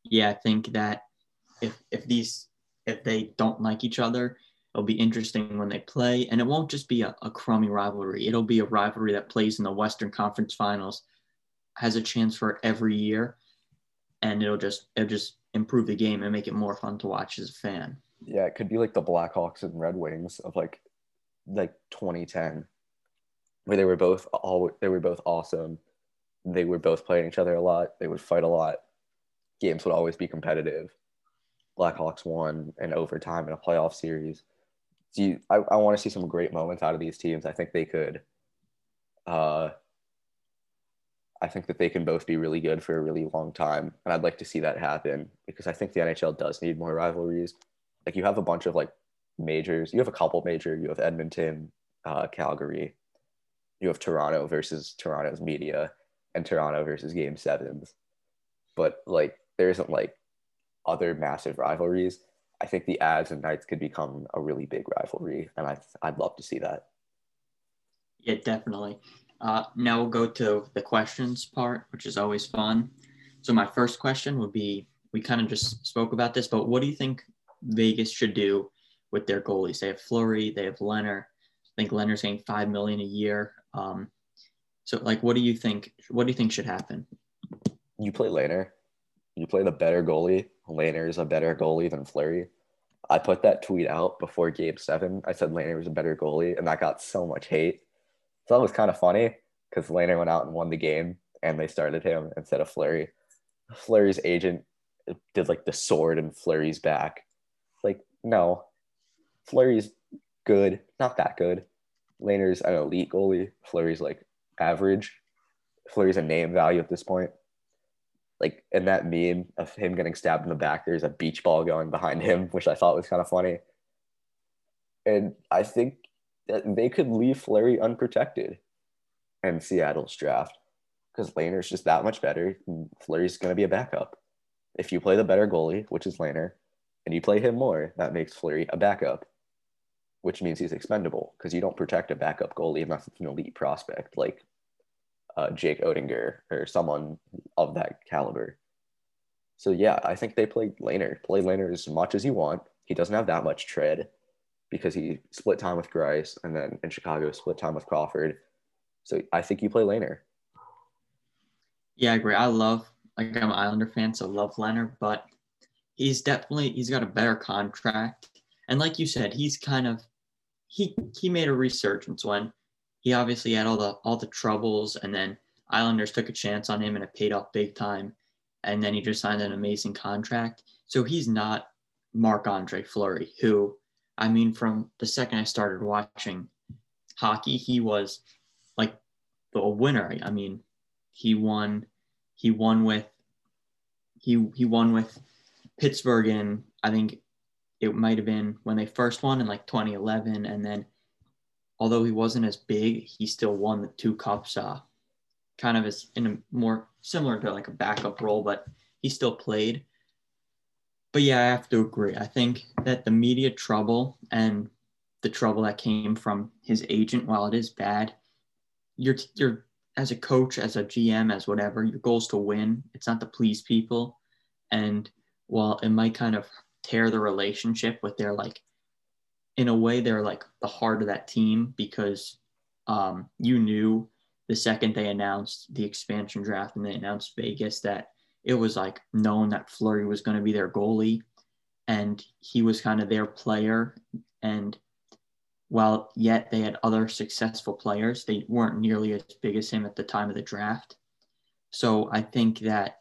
yeah, I think that if if these if they don't like each other, it'll be interesting when they play, and it won't just be a, a crummy rivalry. It'll be a rivalry that plays in the Western Conference Finals, has a chance for every year, and it'll just it'll just improve the game and make it more fun to watch as a fan. Yeah, it could be like the Blackhawks and Red Wings of like like 2010, where they were both all they were both awesome they were both playing each other a lot. They would fight a lot. Games would always be competitive. Blackhawks won in overtime in a playoff series. Do you, I, I want to see some great moments out of these teams. I think they could. Uh, I think that they can both be really good for a really long time, and I'd like to see that happen because I think the NHL does need more rivalries. Like you have a bunch of like majors. You have a couple major. You have Edmonton, uh, Calgary. You have Toronto versus Toronto's media and Toronto versus Game Sevens, but like there isn't like other massive rivalries. I think the Avs and Knights could become a really big rivalry, and I I'd love to see that. Yeah, definitely. Uh, now we'll go to the questions part, which is always fun. So my first question would be: We kind of just spoke about this, but what do you think Vegas should do with their goalies? They have Fleury, they have Lehner. I think Lehner's getting five million a year. Um, so, like, what do you think? What do you think should happen? You play Lehner. You play the better goalie. Lehner is a better goalie than Fleury. I put that tweet out before Game Seven. I said Lehner was a better goalie, and that got so much hate. So that was kind of funny because Lehner went out and won the game, and they started him instead of Fleury. Fleury's agent uh, did like the sword and Fleury's back. Like, no, Fleury's good, not that good. Lehner's an elite goalie. Fleury's like average. Fleury's a name value at this point. Like in that meme of him getting stabbed in the back, there's a beach ball going behind him, which I thought was kind of funny. And I think that they could leave Fleury unprotected in Seattle's draft because Lehner's just that much better. Fleury's going to be a backup. If you play the better goalie, which is Lehner, and you play him more, that makes Fleury a backup which means he's expendable because you don't protect a backup goalie unless it's an elite prospect like uh, Jake Oettinger or someone of that caliber. So yeah, I think they play Lehner. Play Lehner as much as you want. He doesn't have that much tread because he split time with Greiss and then in Chicago split time with Crawford. So I think you play Lehner. Yeah, I agree. I love like I'm an Islander fan, so love Lehner, but he's definitely he's got a better contract. And like you said, he's kind of he he made a resurgence when he obviously had all the all the troubles, and then Islanders took a chance on him and it paid off big time, and then he just signed an amazing contract. So he's not Marc Andre Fleury, who I mean, from the second I started watching hockey, he was like the winner. I mean, he won he won with he he won with Pittsburgh in I think it might have been when they first won in like 2011 and then although he wasn't as big, he still won the two cups. Uh, kind of as in a more similar to like a backup role, but he still played. But yeah, I have to agree. I think that the media trouble and the trouble that came from his agent, while it is bad, you're you're as a coach, as a GM, as whatever, your goal is to win. It's not to please people. And while it might kind of tear the relationship with their like in a way they're like the heart of that team because um, you knew the second they announced the expansion draft and they announced Vegas that it was like known that Fleury was going to be their goalie and he was kind of their player and while yet they had other successful players they weren't nearly as big as him at the time of the draft so i think that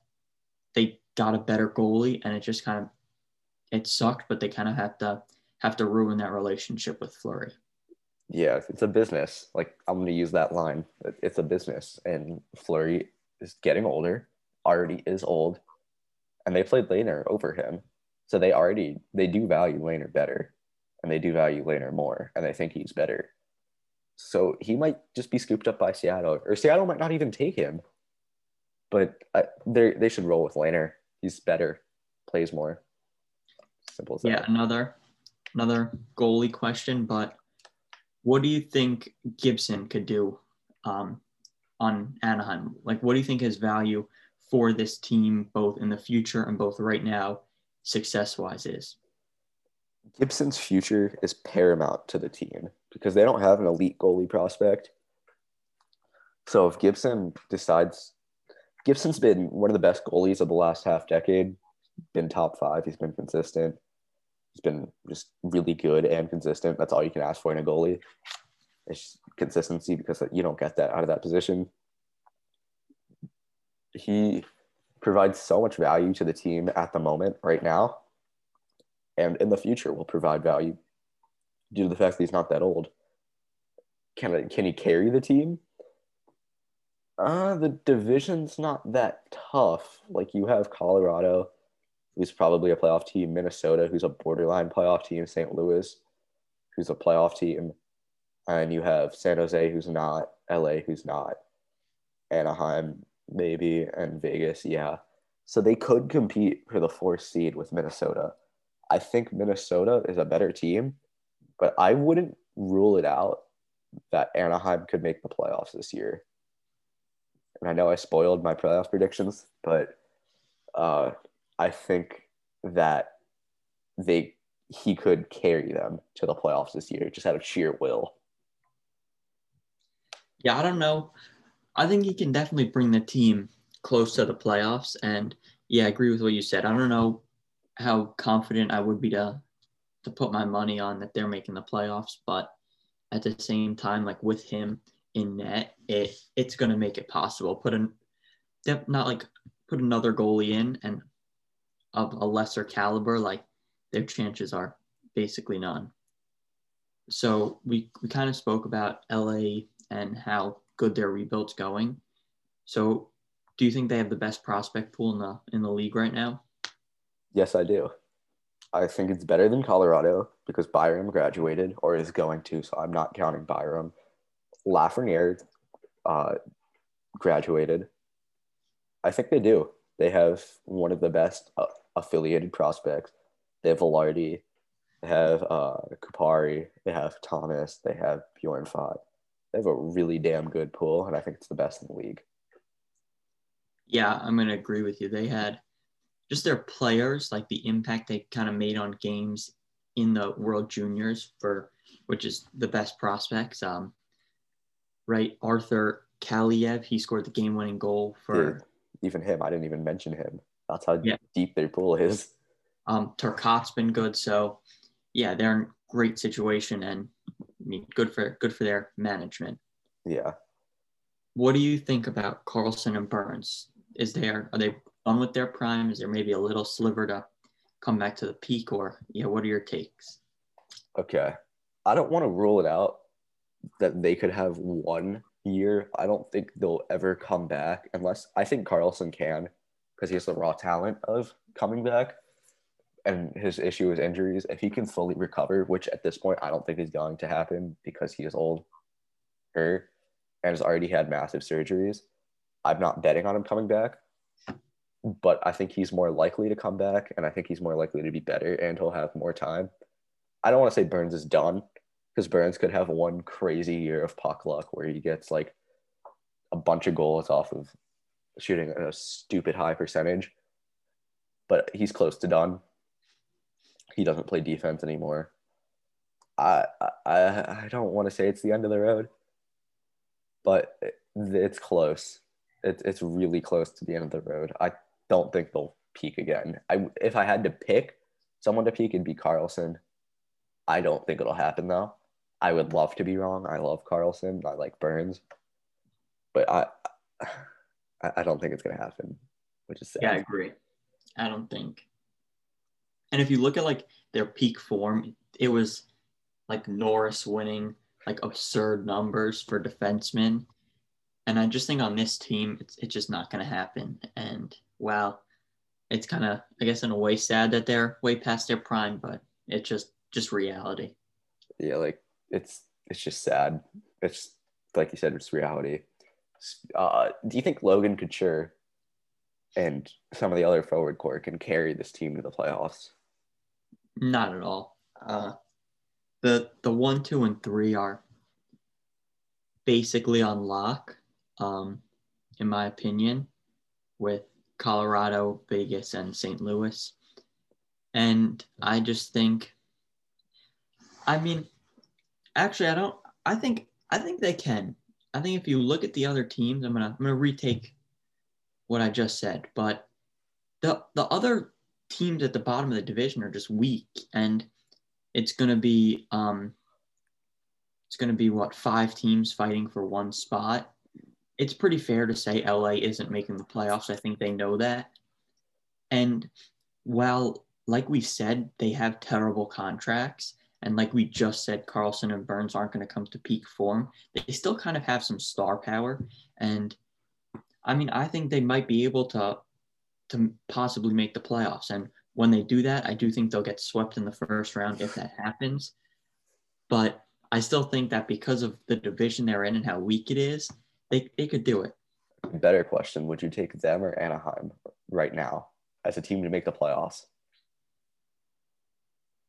they got a better goalie and it just kind of it sucked but they kind of had to have to ruin that relationship with Fleury. Yeah, it's a business. Like I'm going to use that line. It's a business, and Fleury is getting older. Already is old, and they played Lehner over him, so they already they do value Lehner better, and they do value Lehner more, and they think he's better. So he might just be scooped up by Seattle, or Seattle might not even take him. But uh, they they should roll with Lehner. He's better, plays more. Simple as that. Yeah, another another goalie question, but what do you think Gibson could do um, on Anaheim? Like, what do you think his value for this team, both in the future and both right now, success wise, is? Gibson's future is paramount to the team because they don't have an elite goalie prospect. So if Gibson decides, Gibson's been one of the best goalies of the last half decade, been top five, he's been consistent. He's been just really good and consistent. That's all you can ask for in a goalie. It's consistency because you don't get that out of that position. He provides so much value to the team at the moment, right now, and in the future will provide value due to the fact that he's not that old. Can can he carry the team? Uh, the division's not that tough. Like you have Colorado, who's probably a playoff team, Minnesota, who's a borderline playoff team, St. Louis, who's a playoff team, and you have San Jose, who's not, LA, who's not, Anaheim, maybe, and Vegas, yeah. So they could compete for the fourth seed with Minnesota. I think Minnesota is a better team, but I wouldn't rule it out that Anaheim could make the playoffs this year. And I know I spoiled my playoff predictions, but uh, I think that they he could carry them to the playoffs this year just out of sheer will. Yeah, I don't know. I think he can definitely bring the team close to the playoffs. And yeah, I agree with what you said. I don't know how confident I would be to to put my money on that they're making the playoffs, but at the same time, like with him in net, it it's gonna make it possible. Put an not like put another goalie in and of a lesser caliber, like their chances are basically none. So we, we kind of spoke about LA and how good their rebuild's going. So do you think they have the best prospect pool in the in the league right now? Yes, I do. I think it's better than Colorado because Byram graduated or is going to, so I'm not counting Byram. Lafreniere uh, graduated. I think they do. They have one of the best uh, affiliated prospects. They have Vilardi, they have uh, Kupari, they have Thomas, they have Bjornfot. They have a really damn good pool, and I think it's the best in the league. Yeah, I'm going to agree with you. They had just their players, like the impact they kind of made on games in the World Juniors for which is the best prospects. Um, right, Arthur Kaliyev, he scored the game-winning goal for. Dude, even him, I didn't even mention him. That's how yeah. deep their pool is. Um, Turcotte's been good, so yeah, they're in great situation, and I mean, good for good for their management. Yeah. What do you think about Karlsson and Burns? Is there are they done with their prime? Is there maybe a little sliver to come back to the peak, or yeah, what are your takes? Okay, I don't want to rule it out that they could have one year. I don't think they'll ever come back unless I think Karlsson can because he has the raw talent of coming back. And his issue is injuries. If he can fully recover, which at this point I don't think is going to happen because he is old, her, and has already had massive surgeries. I'm not betting on him coming back, but I think he's more likely to come back, and I think he's more likely to be better, and he'll have more time. I don't want to say Burns is done because Burns could have one crazy year of puck luck where he gets like a bunch of goals off of shooting a stupid high percentage, but he's close to done. He doesn't play defense anymore. I I I don't want to say it's the end of the road, but it's close. It's it's really close to the end of the road. I don't think they'll peak again. I if I had to pick someone to peak, it'd be Karlsson. I don't think it'll happen though. I would love to be wrong. I love Karlsson. I like Burns, but I I don't think it's gonna happen, which is sad. Yeah, I agree. I don't think. And if you look at like their peak form, it was like Norris winning like absurd numbers for defensemen. And I just think on this team, it's, it's just not going to happen. And well, it's kind of, I guess, in a way sad that they're way past their prime, but it's just, just reality. Yeah, like it's, it's just sad. It's like you said, it's reality. Uh, do you think Logan Couture and some of the other forward core can carry this team to the playoffs? Not at all. Uh, the the one, two, and three are basically on lock, um, in my opinion, with Colorado, Vegas, and St. Louis. And I just think, I mean, actually, I don't. I think I think they can. I think if you look at the other teams, I'm gonna I'm gonna retake what I just said, but the the other teams at the bottom of the division are just weak, and it's going to be um, it's going to be what five teams fighting for one spot. It's pretty fair to say LA isn't making the playoffs. I think they know that. And while, like we said, they have terrible contracts, and like we just said, Karlsson and Burns aren't going to come to peak form, they still kind of have some star power. And I mean, I think they might be able to to possibly make the playoffs. And when they do that, I do think they'll get swept in the first round if that happens. But I still think that because of the division they're in and how weak it is, they, they could do it. Better question Would you take them or Anaheim right now as a team to make the playoffs?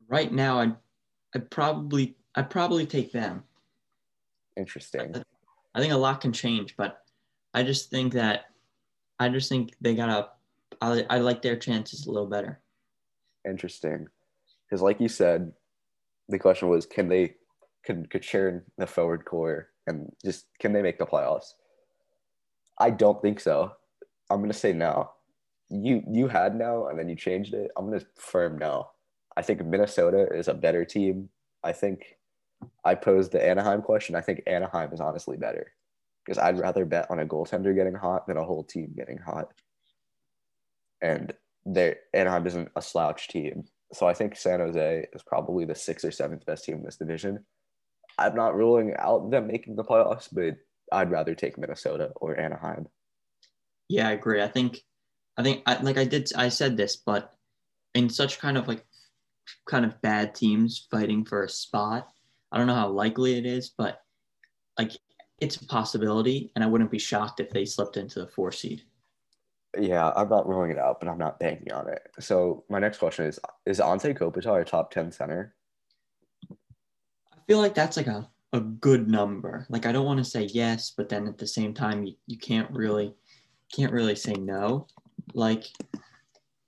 Right now, I'd, I'd probably I'd probably take them. Interesting. I think a lot can change, but I just think that I just think they gotta I, I like their chances a little better interesting because, like you said, the question was, can they can Couture the forward core and just can they make the playoffs? I don't think so. I'm gonna say no. You you had no and then you changed it. I'm gonna firm no. I think Minnesota is a better team. I think I posed the Anaheim question. I think Anaheim is honestly better because I'd rather bet on a goaltender getting hot than a whole team getting hot. And they Anaheim isn't a slouch team. So I think San Jose is probably the sixth or seventh best team in this division. I'm not ruling out them making the playoffs, but I'd rather take Minnesota or Anaheim. Yeah, I agree. I think, I think, I, like I did, I said this, but in such kind of like, kind of bad teams fighting for a spot, I don't know how likely it is, but like it's a possibility, and I wouldn't be shocked if they slipped into the four seed. Yeah, I'm not ruling it out, but I'm not banking on it. So my next question is: Is Anze Kopitar a top ten center? I feel like that's like a, a good number. Like I don't want to say yes, but then at the same time you, you can't really can't really say no. Like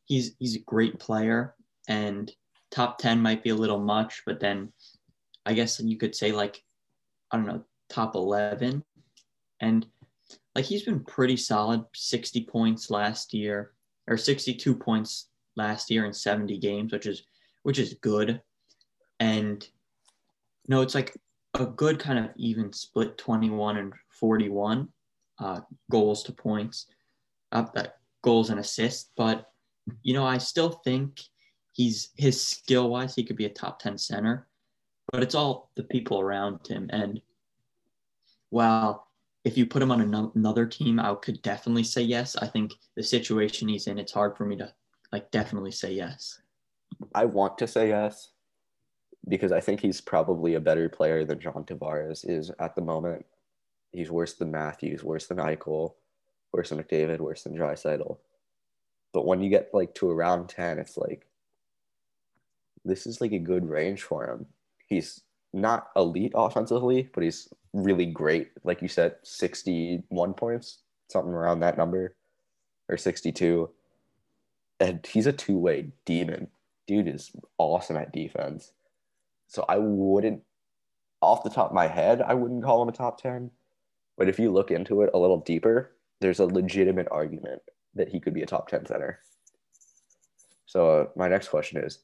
he's he's a great player and top 10 might be a little much, but then I guess you could say like I don't know, top 11. And like he's been pretty solid 60 points last year or 62 points last year in 70 games which is which is good. And no it's like a good kind of even split 21 and 41 uh, goals to points up that goals and assists. But you know i still think he's his skill wise he could be a top 10 center but it's all the people around him. And while if you put him on another team, I could definitely say yes. I think the situation he's in, it's hard for me to like definitely say yes. I want to say yes because I think he's probably a better player than John Tavares is at the moment. He's worse than Matthews, worse than Eichel, worse than McDavid, worse than Draisaitl. But when you get like to around 10, it's like this is like a good range for him. He's not elite offensively, but he's really great. Like you said, 61 points, something around that number, or 62. And he's a two way demon. Dude is awesome at defense. So I wouldn't, off the top of my head, I wouldn't call him a top 10. But if you look into it a little deeper, there's a legitimate argument that he could be a top 10 center. So uh, my next question is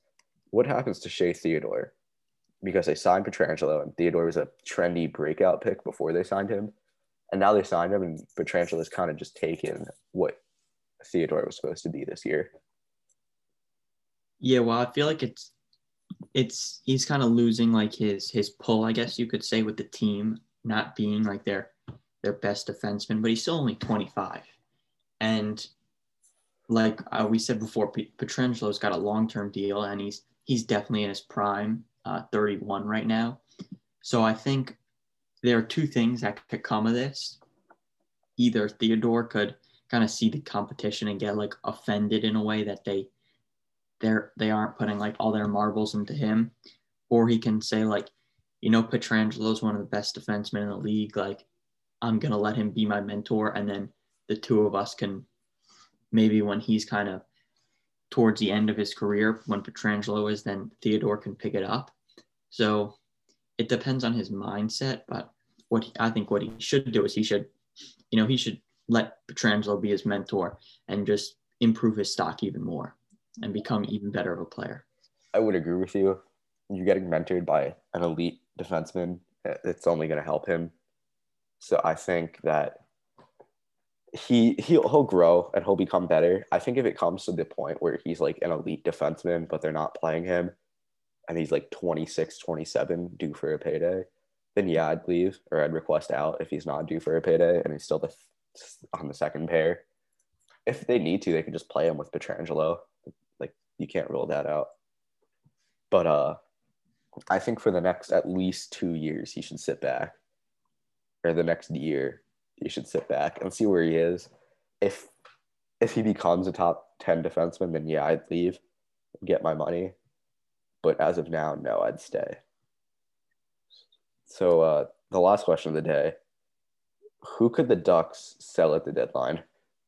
what happens to Shea Theodore? Because they signed Pietrangelo and Theodore was a trendy breakout pick before they signed him. And now they signed him and Pietrangelo's kind of just taken what Theodore was supposed to be this year. Yeah, well, I feel like it's it's he's kind of losing like his his pull, I guess you could say, with the team not being like their their best defenseman, but he's still only 25. And like uh, we said before, P- Pietrangelo's got a long term deal, and he's he's definitely in his prime, uh, 31 right now. So I think there are two things that could come of this. Either Theodore could kind of see the competition and get like offended in a way that they they're they aren't putting like all their marbles into him, or he can say like, you know, Pietrangelo's one of the best defensemen in the league. Like, I'm gonna let him be my mentor, and then the two of us can maybe when he's kind of towards the end of his career, when Pietrangelo is, then Theodore can pick it up. So it depends on his mindset, but what he, I think what he should do is he should, you know, he should let Pietrangelo be his mentor and just improve his stock even more and become even better of a player. I would agree with you. You're getting mentored by an elite defenseman. It's only going to help him. So I think that he he'll, he'll grow and he'll become better. I think if it comes to the point where he's like an elite defenseman, but they're not playing him, and he's like 26, 27, due for a payday, then yeah, I'd leave or I'd request out if he's not due for a payday and he's still the, on the second pair. If they need to, they can just play him with Pietrangelo. Like you can't rule that out. But uh, I think for the next at least two years, he should sit back, or the next year, he should sit back and see where he is. If if he becomes a top ten defenseman, then yeah, I'd leave, get my money. But as of now, no, I'd stay. So uh, the last question of the day: Who could the Ducks sell at the deadline?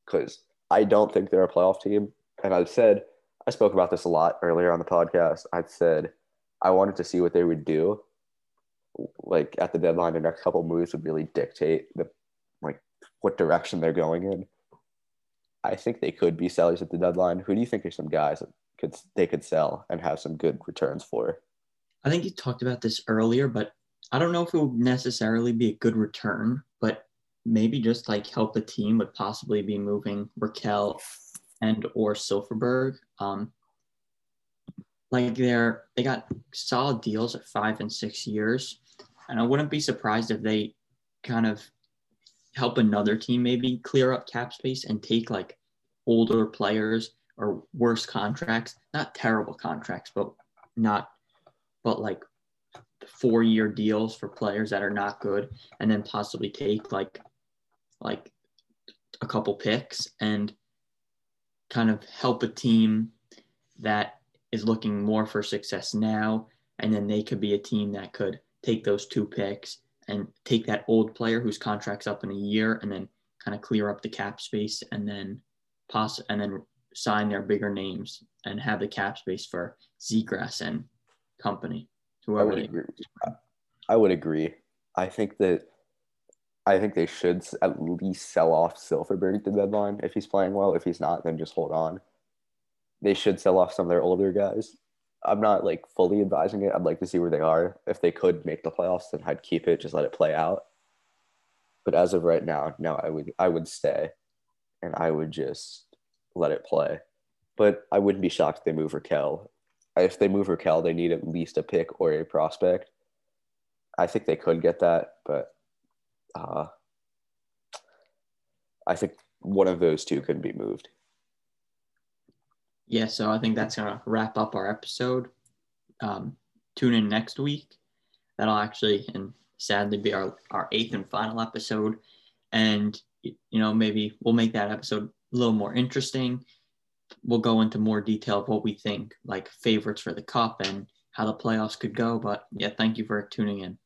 Because I don't think they're a playoff team, and I've said I spoke about this a lot earlier on the podcast. I said I wanted to see what they would do. Like at the deadline, the next couple moves would really dictate the like what direction they're going in. I think they could be sellers at the deadline. Who do you think are some guys that could they could sell and have some good returns for? I think you talked about this earlier, but I don't know if it would necessarily be a good return, but maybe just like help the team would possibly be moving Rakell and or Silfverberg. Um, like they're they got solid deals at five and six years, and I wouldn't be surprised if they kind of help another team maybe clear up cap space and take like older players or worse contracts, not terrible contracts, but not, but like four year deals for players that are not good, and then possibly take like like a couple picks and kind of help a team that is looking more for success now. And then they could be a team that could take those two picks and take that old player whose contract's up in a year and then kind of clear up the cap space and then poss- and then sign their bigger names and have the cap space for Zegras and company. Whoever I would agree. I would agree. I think that I think they should at least sell off Silfverberg at the deadline if he's playing well. If he's not, then just hold on. They should sell off some of their older guys. I'm not like fully advising it. I'd like to see where they are. If they could make the playoffs, then I'd keep it, just let it play out. But as of right now, no, I would I would stay and I would just let it play. But I wouldn't be shocked if they move Rakell. If they move Rakell, they need at least a pick or a prospect. I think they could get that, but uh, I think one of those two can be moved. Yeah, so I think that's gonna wrap up our episode. Um, tune in next week. That'll actually and sadly be our, our eighth and final episode. And you know, maybe we'll make that episode a little more interesting. We'll go into more detail of what we think, like favorites for the cup and how the playoffs could go. But yeah, thank you for tuning in.